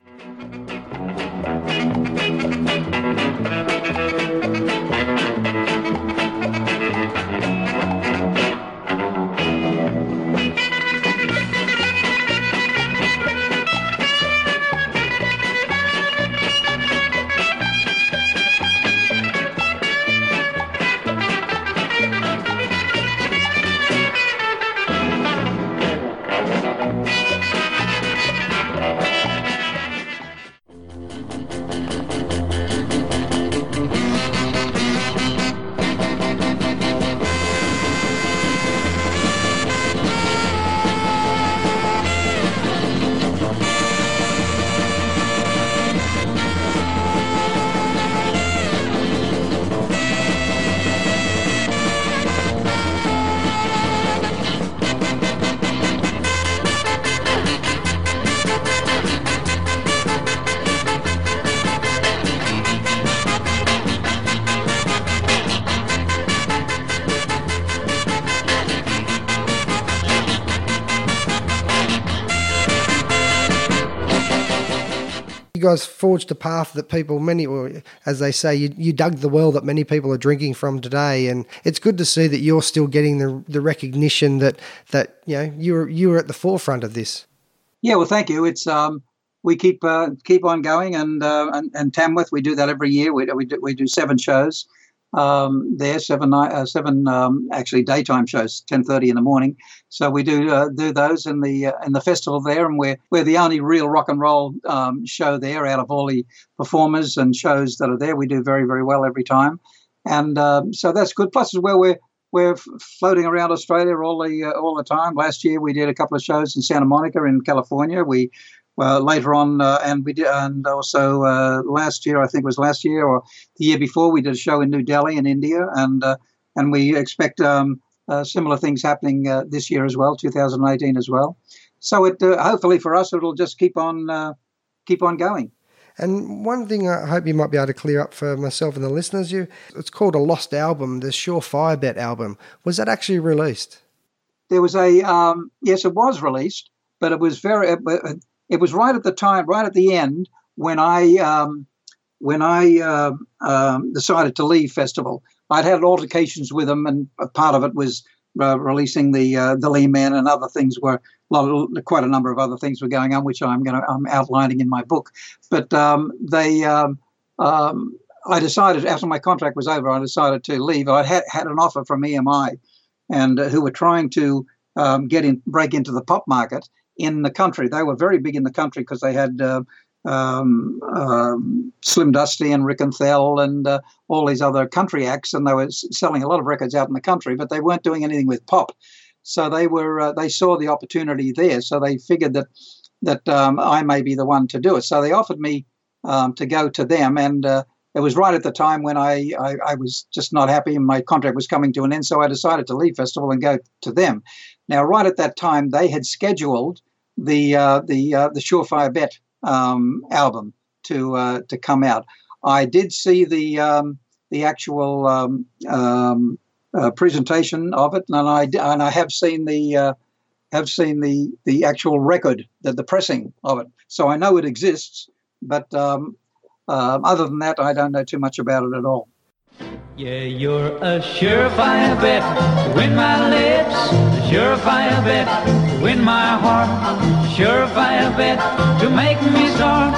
Forged a path that people, many, or as they say, you, you dug the well that many people are drinking from today, and it's good to see that you're still getting the the recognition that that you know you were, you were at the forefront of this. Yeah, well, thank you. It's um, we keep uh, keep on going, and, uh, and and Tamworth, we do that every year. We we do, we do seven shows um, there, seven uh, seven um, actually daytime shows, ten thirty in the morning. So we do uh, do those in the uh, in the festival there, and we're we're the only real rock and roll um, show there out of all the performers and shows that are there. We do very very well every time, and um, so that's good. Plus, as well, we're we're floating around Australia all the uh, all the time. Last year, we did a couple of shows in Santa Monica in California. We well, later on, uh, and we did, and also uh, last year, I think it was last year or the year before, we did a show in New Delhi in India, and uh, and we expect um, uh, similar things happening uh, this year as well, 2018 as well. So it uh, hopefully for us, it'll just keep on uh, keep on going. And one thing I hope you might be able to clear up for myself and the listeners, you it's called a lost album, the Surefire Bet album. Was that actually released? There was a um, yes, it was released, but it was very it, it was right at the time, right at the end when I um, when I uh, um, decided to leave festival. I'd had altercations with them, and part of it was uh, releasing the uh, the Leemen, and other things were quite a number of other things were going on, which I'm going to I'm outlining in my book. But um, they. Um, um, I decided after my contract was over, I decided to leave. I had had an offer from EMI, and uh, who were trying to um, get in, break into the pop market in the country. They were very big in the country because they had uh, um, um, Slim Dusty and Rick and Thel and uh, all these other country acts, and they were selling a lot of records out in the country, but they weren't doing anything with pop. So they were uh, they saw the opportunity there, so they figured that that um, I may be the one to do it. So they offered me um, to go to them, and uh, it was right at the time when I, I, I was just not happy and my contract was coming to an end. So I decided to leave festival and go to them. Now, right at that time, they had scheduled the uh, the uh, the Surefire Bet um, album to uh, to come out. I did see the um, the actual um, um, uh, presentation of it, and I and I have seen the uh, have seen the the actual record, the, the pressing of it. So I know it exists, but um, um, other than that, I don't know too much about it at all. Yeah, you're a surefire bet win my lips, surefire bet win my heart, sure surefire bet to make me start.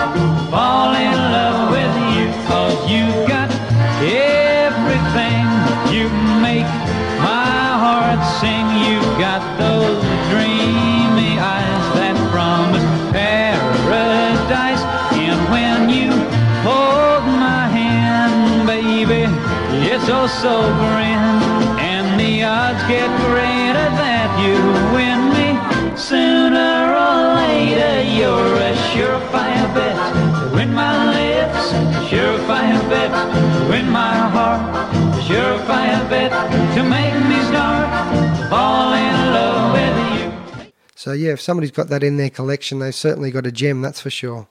Fall in love with you, cause you got everything you make my heart sing. You've got those dreamy eyes that promise paradise, and when you hold my hand, baby, it's oh so grand, and the odds get to win my heart, a surefire bet to make me start fall in love with you. So yeah, if somebody's got that in their collection, they've certainly got a gem. That's for sure.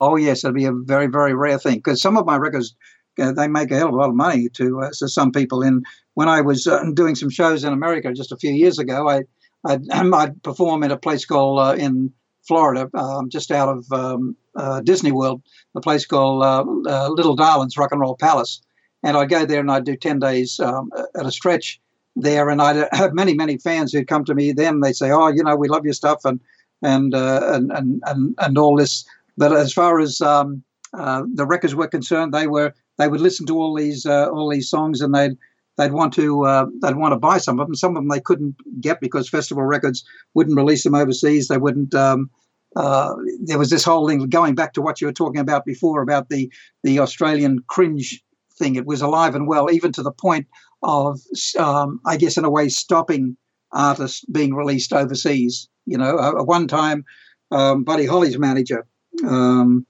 Oh yes, it'd be a very very rare thing because some of my records uh, they make a hell of a lot of money to uh, to some people. And when I was uh, doing some shows in America just a few years ago, I I'd, I'd perform in a place called uh, in Florida, um, just out of um, uh, Disney World, a place called uh, uh, Little Darlings Rock and Roll Palace, and I'd go there and I'd do ten days um, at a stretch there, and I'd have many many fans who'd come to me. Then they'd say, "Oh, you know, we love your stuff," and and uh, and, and and and all this. But as far as um, uh, the records were concerned, they were they would listen to all these all these songs and they'd they'd want to uh, they'd want to buy some of them. Some of them they couldn't get because Festival Records wouldn't release them overseas. They wouldn't. Um, uh, there was this whole thing going back to what you were talking about before about the the Australian cringe thing. It was alive and well, even to the point of, um, I guess, in a way, stopping artists being released overseas. You know, at one time, um, Buddy Holly's manager um,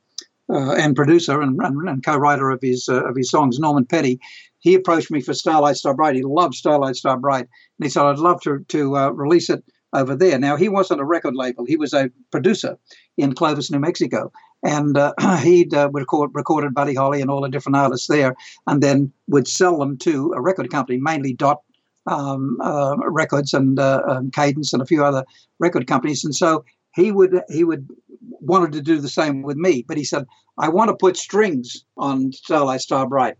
uh, and producer and, and, and, co-writer of his uh, of his songs, Norman Petty, he approached me for Starlight Star Bright. He loved Starlight Star Bright, and he said, "I'd love to to uh, release it over there." Now he wasn't a record label; he was a producer in Clovis, New Mexico, and uh, he'd uh, record, recorded Buddy Holly and all the different artists there, and then would sell them to a record company, mainly Dot um, uh, Records and um, Cadence and a few other record companies. And so he would he would wanted to do the same with me, but he said, "I want to put strings on Starlight Star Bright."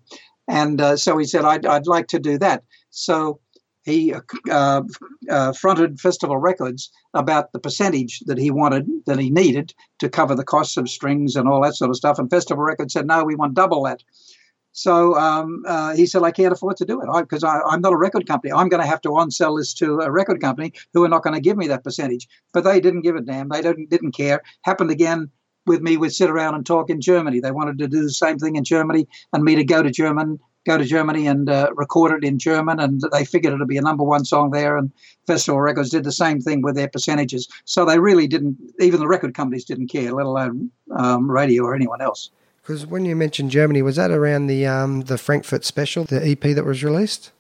And uh, so he said, I'd, I'd like to do that. So he uh, uh, fronted Festival Records about the percentage that he wanted, that he needed to cover the costs of strings and all that sort of stuff. And Festival Records said, no, we want double that. So um, uh, he said, I can't afford to do it because I'm not a record company. I'm going to have to on-sell this to a record company who are not going to give me that percentage. But they didn't give a damn. They didn't, didn't care. Happened again with me would sit around and talk in Germany. They wanted to do the same thing in Germany and me to go to German, go to Germany and uh, record it in German. And they figured it'd be a number one song there. And Festival Records did the same thing with their percentages. So they really didn't. Even the record companies didn't care, let alone um, radio or anyone else. Because when you mentioned Germany, was that around the um, the Frankfurt special, the EP that was released?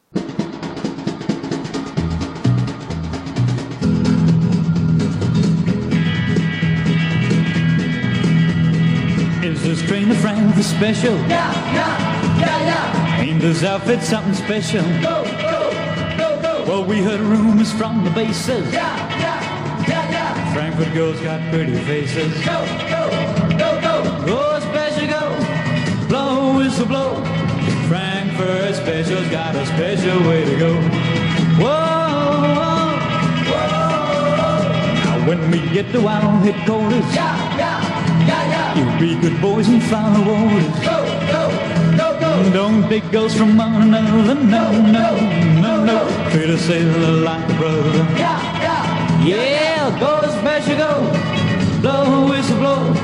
Special. Yeah, yeah, yeah, yeah. Ain't this outfit something special? Go, go, go, go. Well, we heard rumors from the bases. Yeah, yeah, yeah, yeah. Frankfurt girls got pretty faces. Go, go, go, go. Go, special, go. Blow, whistle, blow. Frankfurt special's got a special way to go. Whoa, whoa. Whoa. Now when we get to our headquarters. Yeah, yeah. Yeah, yeah. You be good boys and follow orders. Go, go, go, go. Don't take ghosts from one another. No, no, no, no. Treat a sailor like a brother. Yeah, yeah. Yeah, go to special go. Blow whistle blow.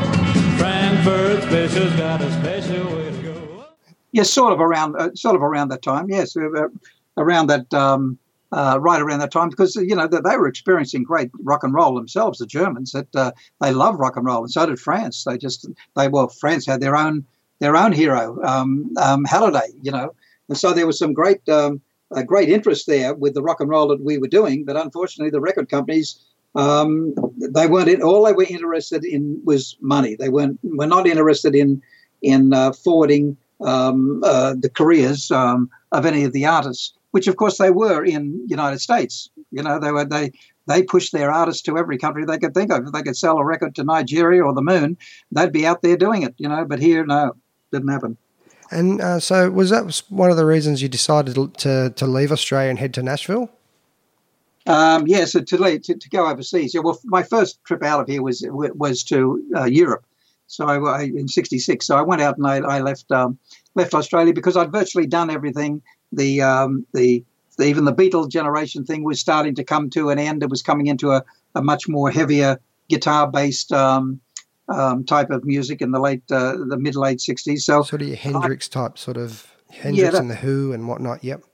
Frankfurt special's got a special way to go. Yes, sort of around, uh, sort of around that time. Yes, uh, around that. Um, uh, right around that time because you know they, they were experiencing great rock and roll themselves. The Germans that uh, they love rock and roll, and so did France. They just they well France had their own their own hero, um, um, Hallyday, you know, and so there was some great um, uh, great interest there with the rock and roll that we were doing. But unfortunately, the record companies um, they weren't in, all they were interested in was money. They weren't were not interested in in uh, forwarding um, uh, the careers um, of any of the artists which of course they were in United States. You know, they were they they pushed their artists to every country they could think of. If they could sell a record to Nigeria or the moon, they'd be out there doing it. You know, but here, no, didn't happen. And uh, so, was that one of the reasons you decided to to leave Australia and head to Nashville? Um, yeah, so to, leave, to, to go overseas. Yeah, well, my first trip out of here was was to uh, Europe. So I, I in '66. So I went out and I, I left um, left Australia because I'd virtually done everything the um, the even the Beatle generation thing was starting to come to an end. It was coming into a, a much more heavier guitar based um, um, type of music in the late uh, the mid late '60s. So sort of your Hendrix I, type, sort of Hendrix yeah, that, and the Who and whatnot. Yep.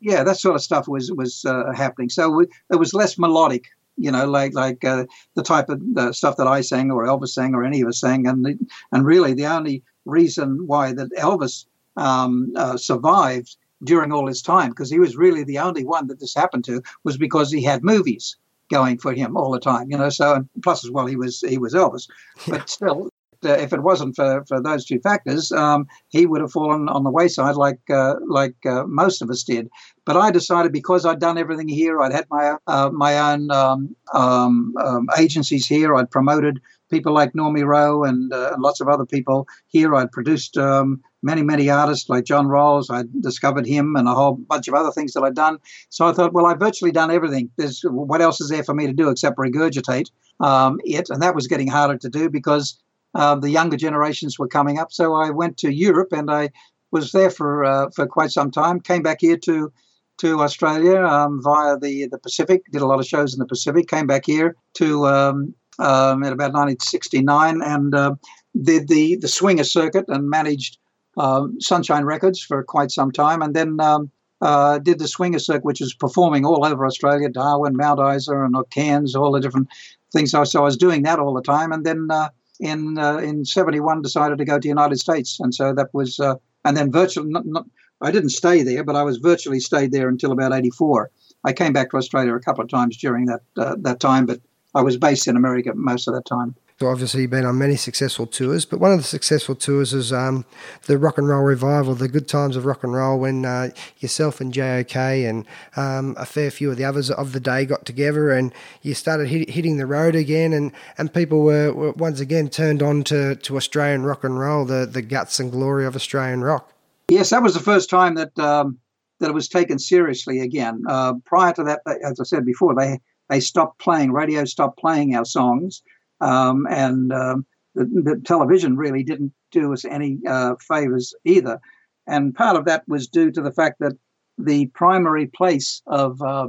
Yeah, that sort of stuff was was uh, happening. So it was less melodic, you know, like like uh, the type of uh, stuff that I sang or Elvis sang or any of us sang. And and really, the only reason why that Elvis um, uh, survived during all his time because he was really the only one that this happened to was because he had movies going for him all the time you know so and plus as well he was he was elvis but still uh, if it wasn't for, for those two factors, um, he would have fallen on the wayside like uh, like uh, most of us did. But I decided because I'd done everything here, I'd had my uh, my own um, um, um, agencies here, I'd promoted people like Normie Rowe and, uh, and lots of other people here. I'd produced um, many many artists like John Rawls. I discovered him and a whole bunch of other things that I'd done. So I thought, well, I've virtually done everything. There's what else is there for me to do except regurgitate um, it? And that was getting harder to do because uh, the younger generations were coming up. So I went to Europe and I was there for uh, for quite some time. Came back here to to Australia um, via the the Pacific. Did a lot of shows in the Pacific. Came back here to um, um, in about 1969 and uh, did the the swinger circuit and managed um, Sunshine Records for quite some time. And then um, uh, did the swinger circuit, which is performing all over Australia, Darwin, Mount Isa, and Cairns, all the different things. So, so I was doing that all the time. And then uh, in uh, in 71 decided to go to the United States. And so that was, uh, and then virtually, not, not, I didn't stay there, but I was virtually stayed there until about 84. I came back to Australia a couple of times during that uh, that time, but I was based in America most of that time. So obviously you've been on many successful tours, but one of the successful tours is um, the Rock and Roll Revival, the Good Times of Rock and Roll, when uh, yourself and JOK and um, a fair few of the others of the day got together and you started hit, hitting the road again, and, and people were, were once again turned on to, to Australian rock and roll, the, the guts and glory of Australian rock. Yes, that was the first time that um, that it was taken seriously again. Uh, prior to that, as I said before, they they stopped playing. Radio stopped playing our songs, um, and um, the, the, television really didn't do us any uh, favors either. And part of that was due to the fact that the primary place of uh,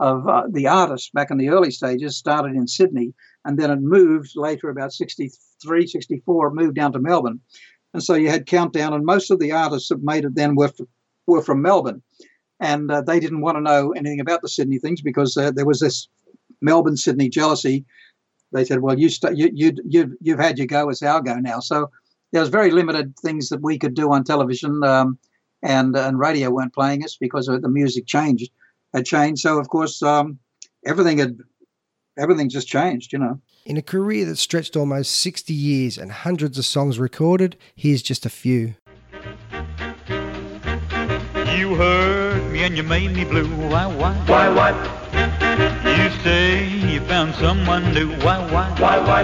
of uh, the artists back in the early stages started in Sydney, and then it moved later, about 63, 64, moved down to Melbourne. And so you had Countdown, and most of the artists that made it then were, were from Melbourne and uh, they didn't want to know anything about the Sydney things because uh, there was this Melbourne Sydney jealousy. They said, "Well, you, st- you you you you've had your go. It's our go now." So there was very limited things that we could do on television, um, and and radio weren't playing us because the music changed had changed. So of course, um, everything had everything just changed. You know. In a career that stretched almost 60 years and hundreds of songs recorded, here's just a few. You hurt me and you made me blue. Why, why? Why, why? You found someone new. Why, why? Why, why?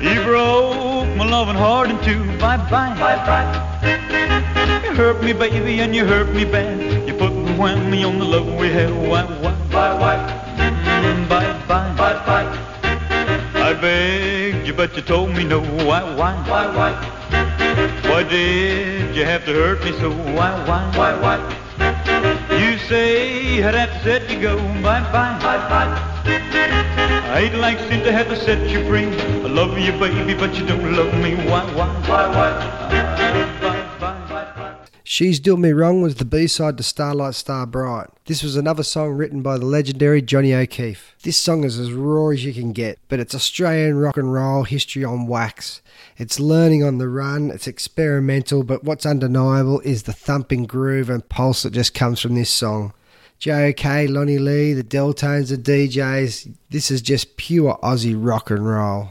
You broke my loving heart in two. Bye, bye. Bye, bye. You hurt me, baby, and you hurt me bad. You put the whammy on the love we had. Why, why? Why, why? Mm, bye, bye. Bye, bye. I begged you, but you told me no. Why, why? Why, why? Why did you have to hurt me so? Why, why? Why, why? Say to set you go. Bye, bye. Bye, bye. I'd like sin to have to set you free. I love you, baby, but you don't love me. Why, why? Why, why? She's Still Me Wrong was the B side to Starlight Star Bright. This was another song written by the legendary Johnny O'Keefe. This song is as raw as you can get, but it's Australian rock and roll history on wax. It's learning on the run, it's experimental, but what's undeniable is the thumping groove and pulse that just comes from this song. JOK, Lonnie Lee, the Delltones, the Dee Jays, this is just pure Aussie rock and roll.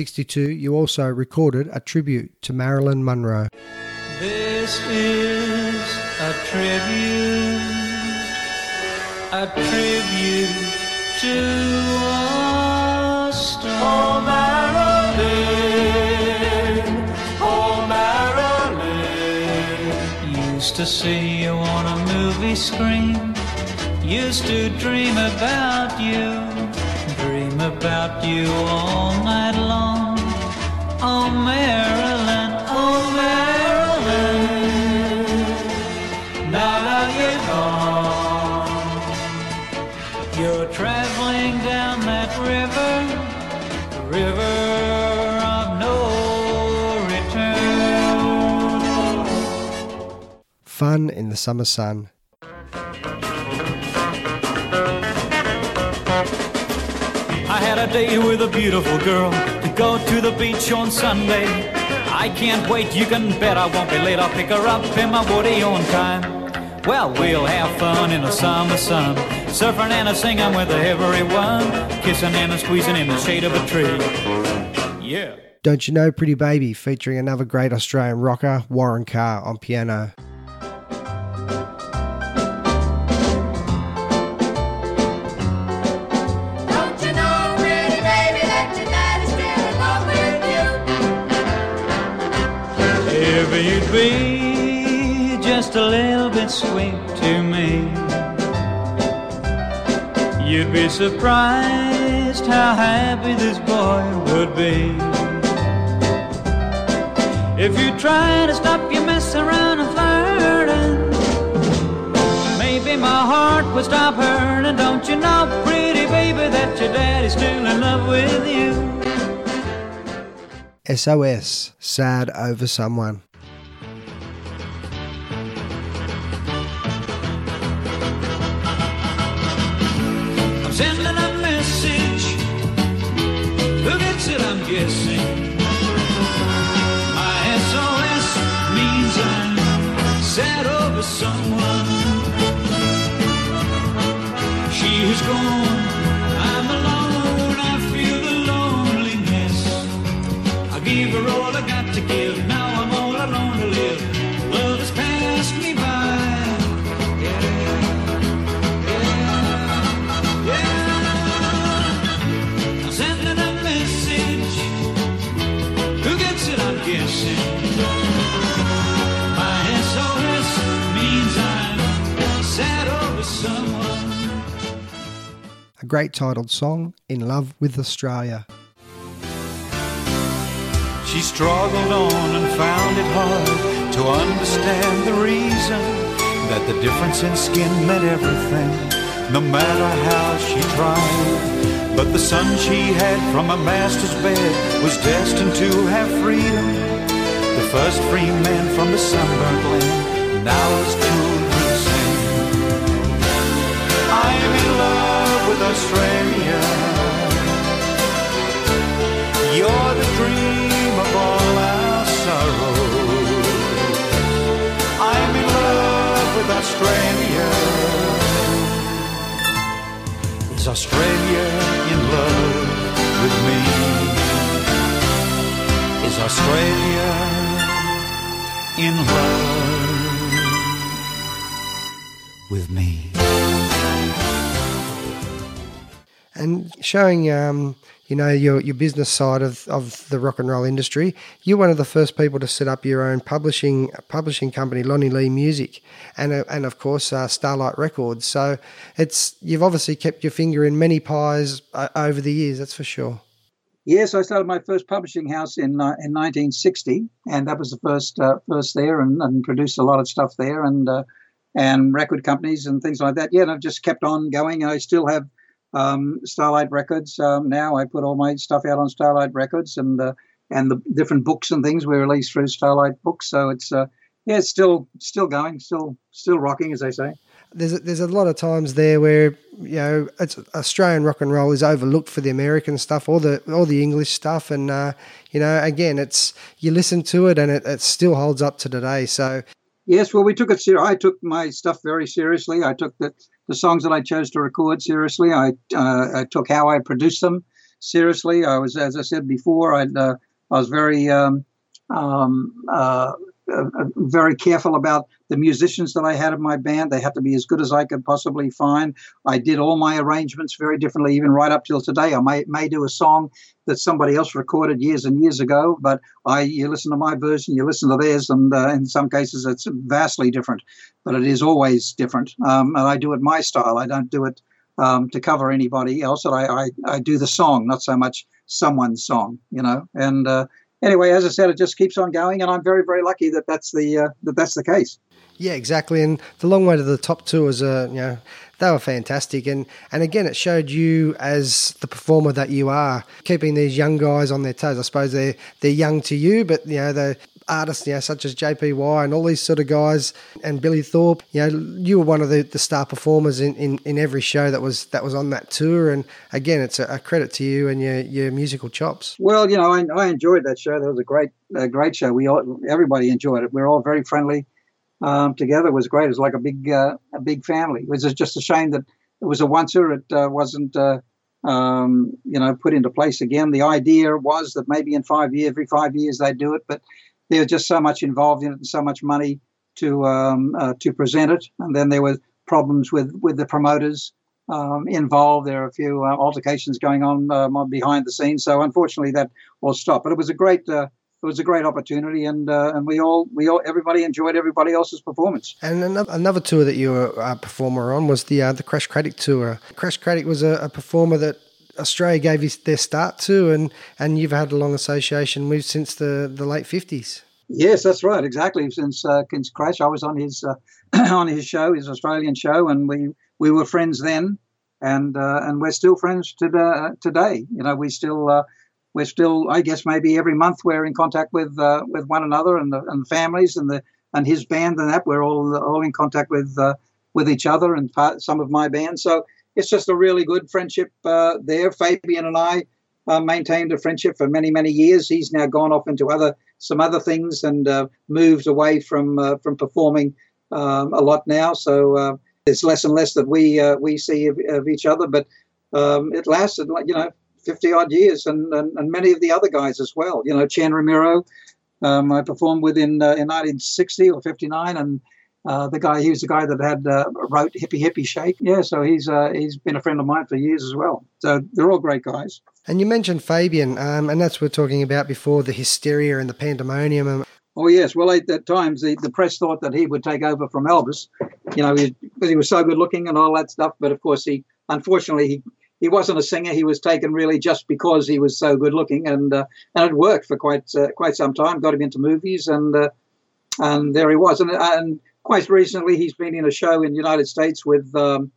1962, you also recorded a tribute to Marilyn Monroe. This is a tribute, a tribute to a star. Oh, Marilyn, oh, Marilyn. Used to see you on a movie screen, used to dream about you, dream about you all night long. Oh, Marilyn, oh, Marilyn. Now that you're gone, you're traveling down that river, river of no return. Fun in the Summer Sun. Date with a beautiful girl to go to the beach on Sunday. I can't wait, you can bet I won't be late. I'll pick her up in my Woody on time. Well, we'll have fun in the summer sun, surfing and a singing with everyone, kissing and a squeezing in the shade of a tree. Yeah. Don't You Know Pretty Baby featuring another great Australian rocker, Warren Carr, on piano. If you'd be just a little bit sweet to me, you'd be surprised how happy this boy would be. If you try to stop your mess around and flirting, maybe my heart would stop hurting. Don't you know, pretty baby, that your daddy's still in love with you? SOS, Sad Over Someone. Great titled song, In Love with Australia. She struggled on and found it hard to understand the reason that the difference in skin meant everything, no matter how she tried. But the son she had from a master's bed was destined to have freedom. The first free man from the sunburnt land, now his children with Australia. You're the dream of all our sorrows. I'm in love with Australia. Is Australia in love with me? Is Australia in love with me? And showing, um, you know, your, your business side of, of the rock and roll industry, you're one of the first people to set up your own publishing publishing company, Lonnie Lee Music, and uh, and of course uh, Starlight Records. So it's you've obviously kept your finger in many pies uh, over the years. That's for sure. Yes, I started my first publishing house in uh, in 1960, and that was the first uh, first there, and, and produced a lot of stuff there, and uh, and record companies and things like that. Yeah, and I've just kept on going. I still have um, Starlight Records um, now. I put all my stuff out on Starlight Records, and uh, and the different books and things we release through Starlight Books. So it's uh, yeah, it's still still going, still still rocking, as they say. There's a, there's a lot of times there where you know it's Australian rock and roll is overlooked for the American stuff, all the all the English stuff, and uh, you know again it's you listen to it and it, it still holds up to today. So Yes, well, we took it. Ser- I took my stuff very seriously. I took the, the songs that I chose to record seriously. I uh, I took how I produced them seriously. I was, as I said before, I uh, I was very um, um, uh, uh, very careful about the musicians that I had in my band. They had to be as good as I could possibly find. I did all my arrangements very differently, even right up till today. I may may do a song that somebody else recorded years and years ago, but I you listen to my version, you listen to theirs, and uh, in some cases it's vastly different. But it is always different, um, and I do it my style. I don't do it um, to cover anybody else. And I, I I do the song, not so much someone's song, you know. And uh, anyway, as I said, it just keeps on going, and I'm very very lucky that that's the uh, that that's the case. Yeah, exactly. And the long way to the top tours, uh, you know, they were fantastic. And and again, it showed you as the performer that you are, keeping these young guys on their toes. I suppose they're they're young to you, but you know the artists, you know, such as JPY and all these sort of guys, and Billy Thorpe. You know, you were one of the, the star performers in, in, in every show that was that was on that tour. And again, it's a, a credit to you and your your musical chops. Well, you know, I, I enjoyed that show. That was a great a great show. We all everybody enjoyed it. We were all very friendly um, together. It was great. It was like a big uh, a big family. It was just a shame that it was a oncer. It uh, wasn't. Uh, um, you know, put into place again. The idea was that maybe in five years, every five years, they'd do it, but there was just so much involved in it and so much money to um, uh, to present it. And then there were problems with with the promoters um, involved. There are a few uh, altercations going on um, behind the scenes. So unfortunately, that all stopped. But it was a great. Uh, it was a great opportunity, and uh, and we all we all everybody enjoyed everybody else's performance. And another, another tour that you were a performer on was the uh, the Crash Craddock tour. Crash Craddock was a, a performer that Australia gave his, their start to, and, and you've had a long association with since the, the late fifties. Yes, that's right. Exactly. Since uh, since Crash, I was on his uh, on his show, his Australian show, and we we were friends then, and uh, and we're still friends today. Today, you know, we still uh, we're still, I guess, maybe every month we're in contact with uh, with one another and the and families and the and his band and that we're all all in contact with uh, with each other and part, some of my band. So it's just a really good friendship uh, there. Fabian and I uh, maintained a friendship for many many years. He's now gone off into other some other things and uh, moved away from uh, from performing um, a lot now. So uh, there's less and less that we uh, we see of, of each other, but um, it lasted you know 50 odd years, and, and, and many of the other guys as well. You know, Chan Romero, um, I performed with in, in 1960 or 59, and uh, the guy, he was the guy that had uh, wrote Hippie Hippie Shake. Yeah, so he's uh, he's been a friend of mine for years as well. So they're all great guys. And you mentioned Fabian, um, and that's what we're talking about before the hysteria and the pandemonium. And Oh yes, well at, at times the, the press thought that he would take over from Elvis, you know, because he was so good looking and all that stuff. But of course, he unfortunately he he wasn't a singer. He was taken really just because he was so good looking, and uh, and it worked for quite uh, quite some time. Got him into movies, and uh, and there he was. And and quite recently, he's been in a show in the United States with um,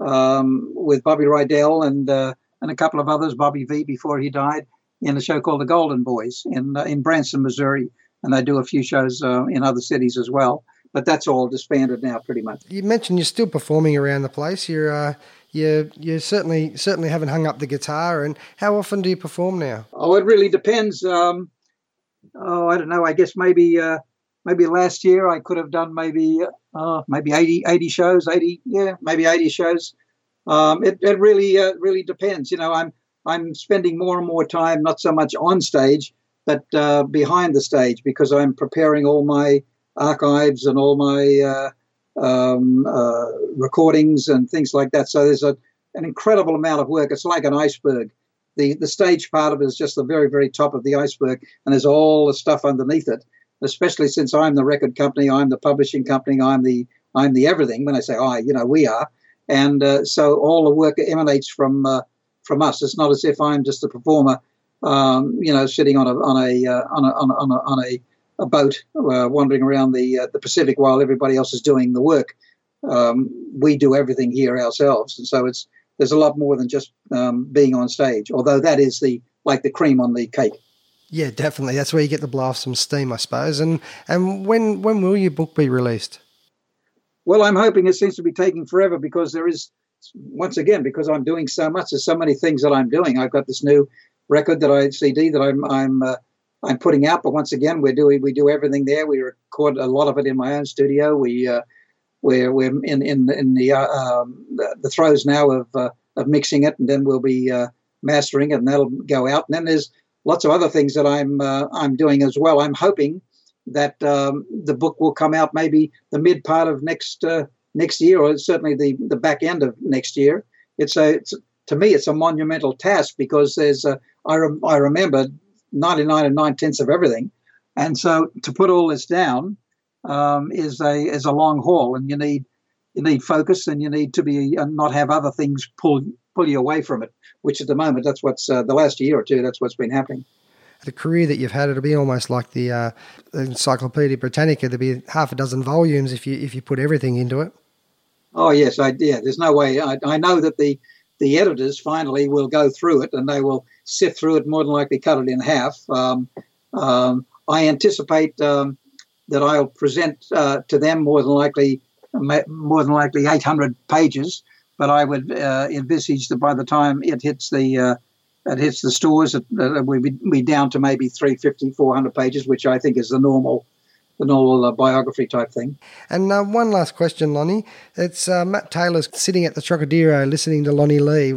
um, with Bobby Rydell and uh, and a couple of others, Bobby Vee, before he died, in a show called The Golden Boys in uh, in Branson, Missouri, and they do a few shows uh, in other cities as well. But that's all disbanded now, pretty much. you mentioned you're still performing around the place. You're uh, you you certainly certainly haven't hung up the guitar. And how often do you perform now? Oh, it really depends. Um, oh, I don't know. I guess maybe uh, maybe last year I could have done maybe uh, maybe 80, 80 shows, eighty yeah, maybe eighty shows. Um, it it really uh, really depends. You know, I'm I'm spending more and more time not so much on stage, but uh, behind the stage because I'm preparing all my archives and all my uh, um, uh, recordings and things like that. So there's a, an incredible amount of work. It's like an iceberg. The, the stage part of it is just the very, very top of the iceberg, and there's all the stuff underneath it. Especially since I'm the record company, I'm the publishing company, I'm the I'm the everything. When I say I, you know, we are, and uh, so all the work emanates from uh, from us. It's not as if I'm just a performer, um, you know, sitting on a on a uh, on a on a, on a, on a a boat uh, wandering around the uh, the Pacific while everybody else is doing the work. Um, we do everything here ourselves, and so it's there's a lot more than just um, being on stage. Although that is the like the cream on the cake. Yeah, definitely. That's where you get the off some steam, I suppose. And and when when will your book be released? Well, I'm hoping it seems to be taking forever because there is, once again, because I'm doing so much. There's so many things that I'm doing. I've got this new record that I CD that I'm I'm uh, I'm putting out. But once again, we're doing we do everything there. We record a lot of it in my own studio. We uh, we're we're in in in the uh, um, the, the throes now of uh, of mixing it, and then we'll be uh, mastering it, and that'll go out. And then there's lots of other things that I'm uh, I'm doing as well. I'm hoping that um, the book will come out maybe the mid part of next uh, next year, or certainly the the back end of next year. It's a it's, to me it's a monumental task because there's a, I rem, I remember 99 and nine tenths of everything, and so to put all this down um, is a is a long haul, and you need you need focus, and you need to be and not have other things pull pull you away from it. Which at the moment, that's what's uh, the last year or two. That's what's been happening. The career that you've had, it'll be almost like the uh, Encyclopedia Britannica. There'll be half a dozen volumes if you if you put everything into it. Oh yes, I yeah. There's no way. I, I know that the the editors finally will go through it and they will sift through it. More than likely, cut it in half. Um, um, I anticipate um, that I'll present uh, to them more than likely more than likely 800 pages. But I would uh, envisage that by the time it hits the uh, it hits the stores, it, be, be down to maybe 350, 400 pages, which I think is the normal the normal uh, biography type thing. And uh, one last question, Lonnie. It's uh, Matt Taylor's sitting at the Trocadero listening to Lonnie Lee.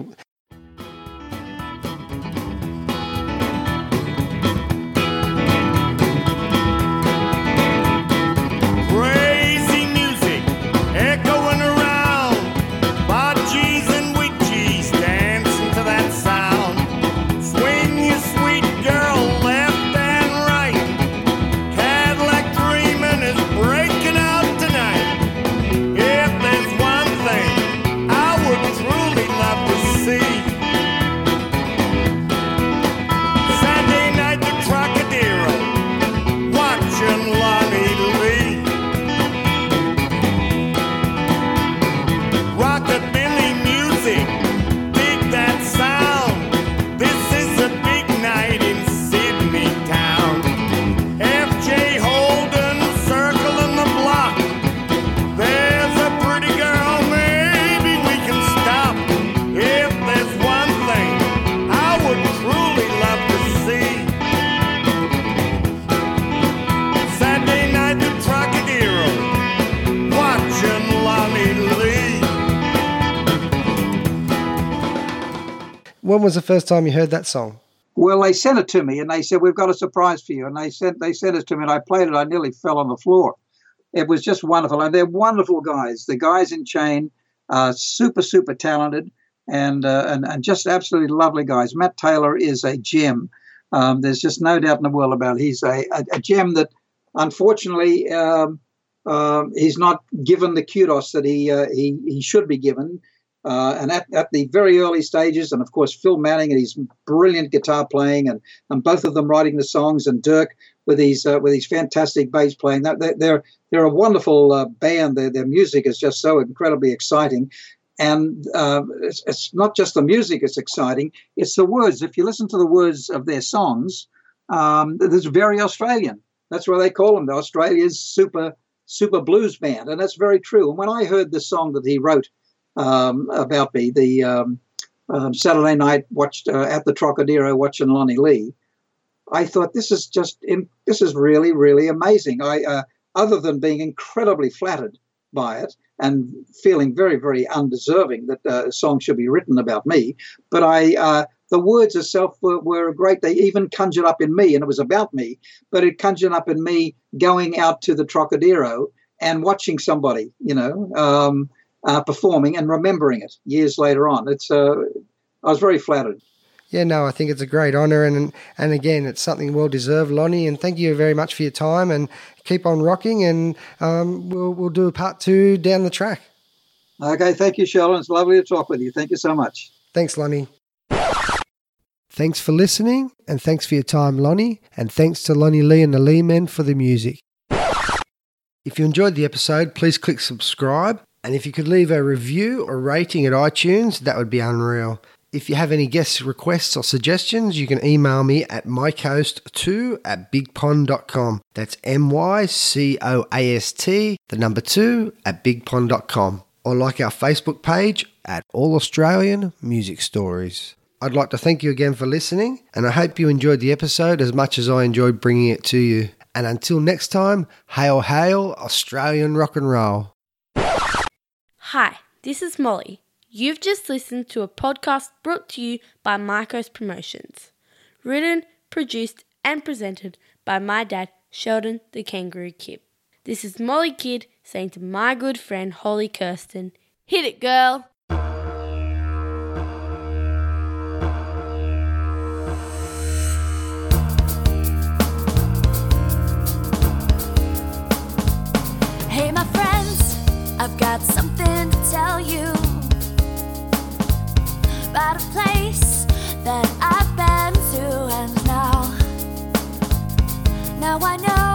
Was the first time you heard that song? Well, they sent it to me and they said, We've got a surprise for you. And they sent they sent it to me and I played it. I nearly fell on the floor. It was just wonderful. And they're wonderful guys. The guys in Chain, uh, super, super talented and, uh, and, and just absolutely lovely guys. Matt Taylor is a gem. Um, there's just no doubt in the world about it. He's a, a, a gem that unfortunately um, um he's not given the kudos that he, uh, he, he should be given. Uh, and at, at the very early stages, and of course Phil Manning and his brilliant guitar playing, and, and both of them writing the songs, and Dirk with his uh, with his fantastic bass playing. They're they're, a wonderful uh, band. Their their music is just so incredibly exciting, and uh, it's, it's not just the music is exciting; it's the words. If you listen to the words of their songs, um, it's very Australian. That's why they call them the Australia's super super blues band, and that's very true. And when I heard the song that he wrote um, about me. The um, um, Saturday night watched uh, at the Trocadero watching Lonnie Lee. I thought this is just in, this is really really amazing. I uh, other than being incredibly flattered by it and feeling very very undeserving that uh, a song should be written about me, but I. Uh, the words itself were, were great. They even conjured up in me, and it was about me, but it conjured up in me going out to the Trocadero and watching somebody, you know, um, uh, performing and remembering it years later on. It's uh, I was very flattered. Yeah, no, I think it's a great honour, and and again, it's something well deserved, Lonnie. And thank you very much for your time, and keep on rocking. And um, we'll we'll do a part two down the track. Okay, thank you, Sheldon. It's lovely to talk with you. Thank you so much. Thanks, Lonnie. Thanks for listening, and thanks for your time, Lonnie. And thanks to Lonnie Lee and the Leemen for the music. If you enjoyed the episode, please click subscribe. And if you could leave a review or rating at iTunes, that would be unreal. If you have any guest requests or suggestions, you can email me at mycoast2 at bigpond.com. That's M Y C O A S T, the number 2 at bigpond.com. Or like our Facebook page at All Australian Music Stories. I'd like to thank you again for listening, and I hope you enjoyed the episode as much as I enjoyed bringing it to you. And until next time, hail, hail, Australian rock and roll. Hi, this is Molly. You've just listened to a podcast brought to you by Marcos Promotions. Written, produced, and presented by my dad, Sheldon the Kangaroo Kid. This is Molly Kidd saying to my good friend Holly Kirsten, Hit it, girl! About a place that I've been to, and now, now I know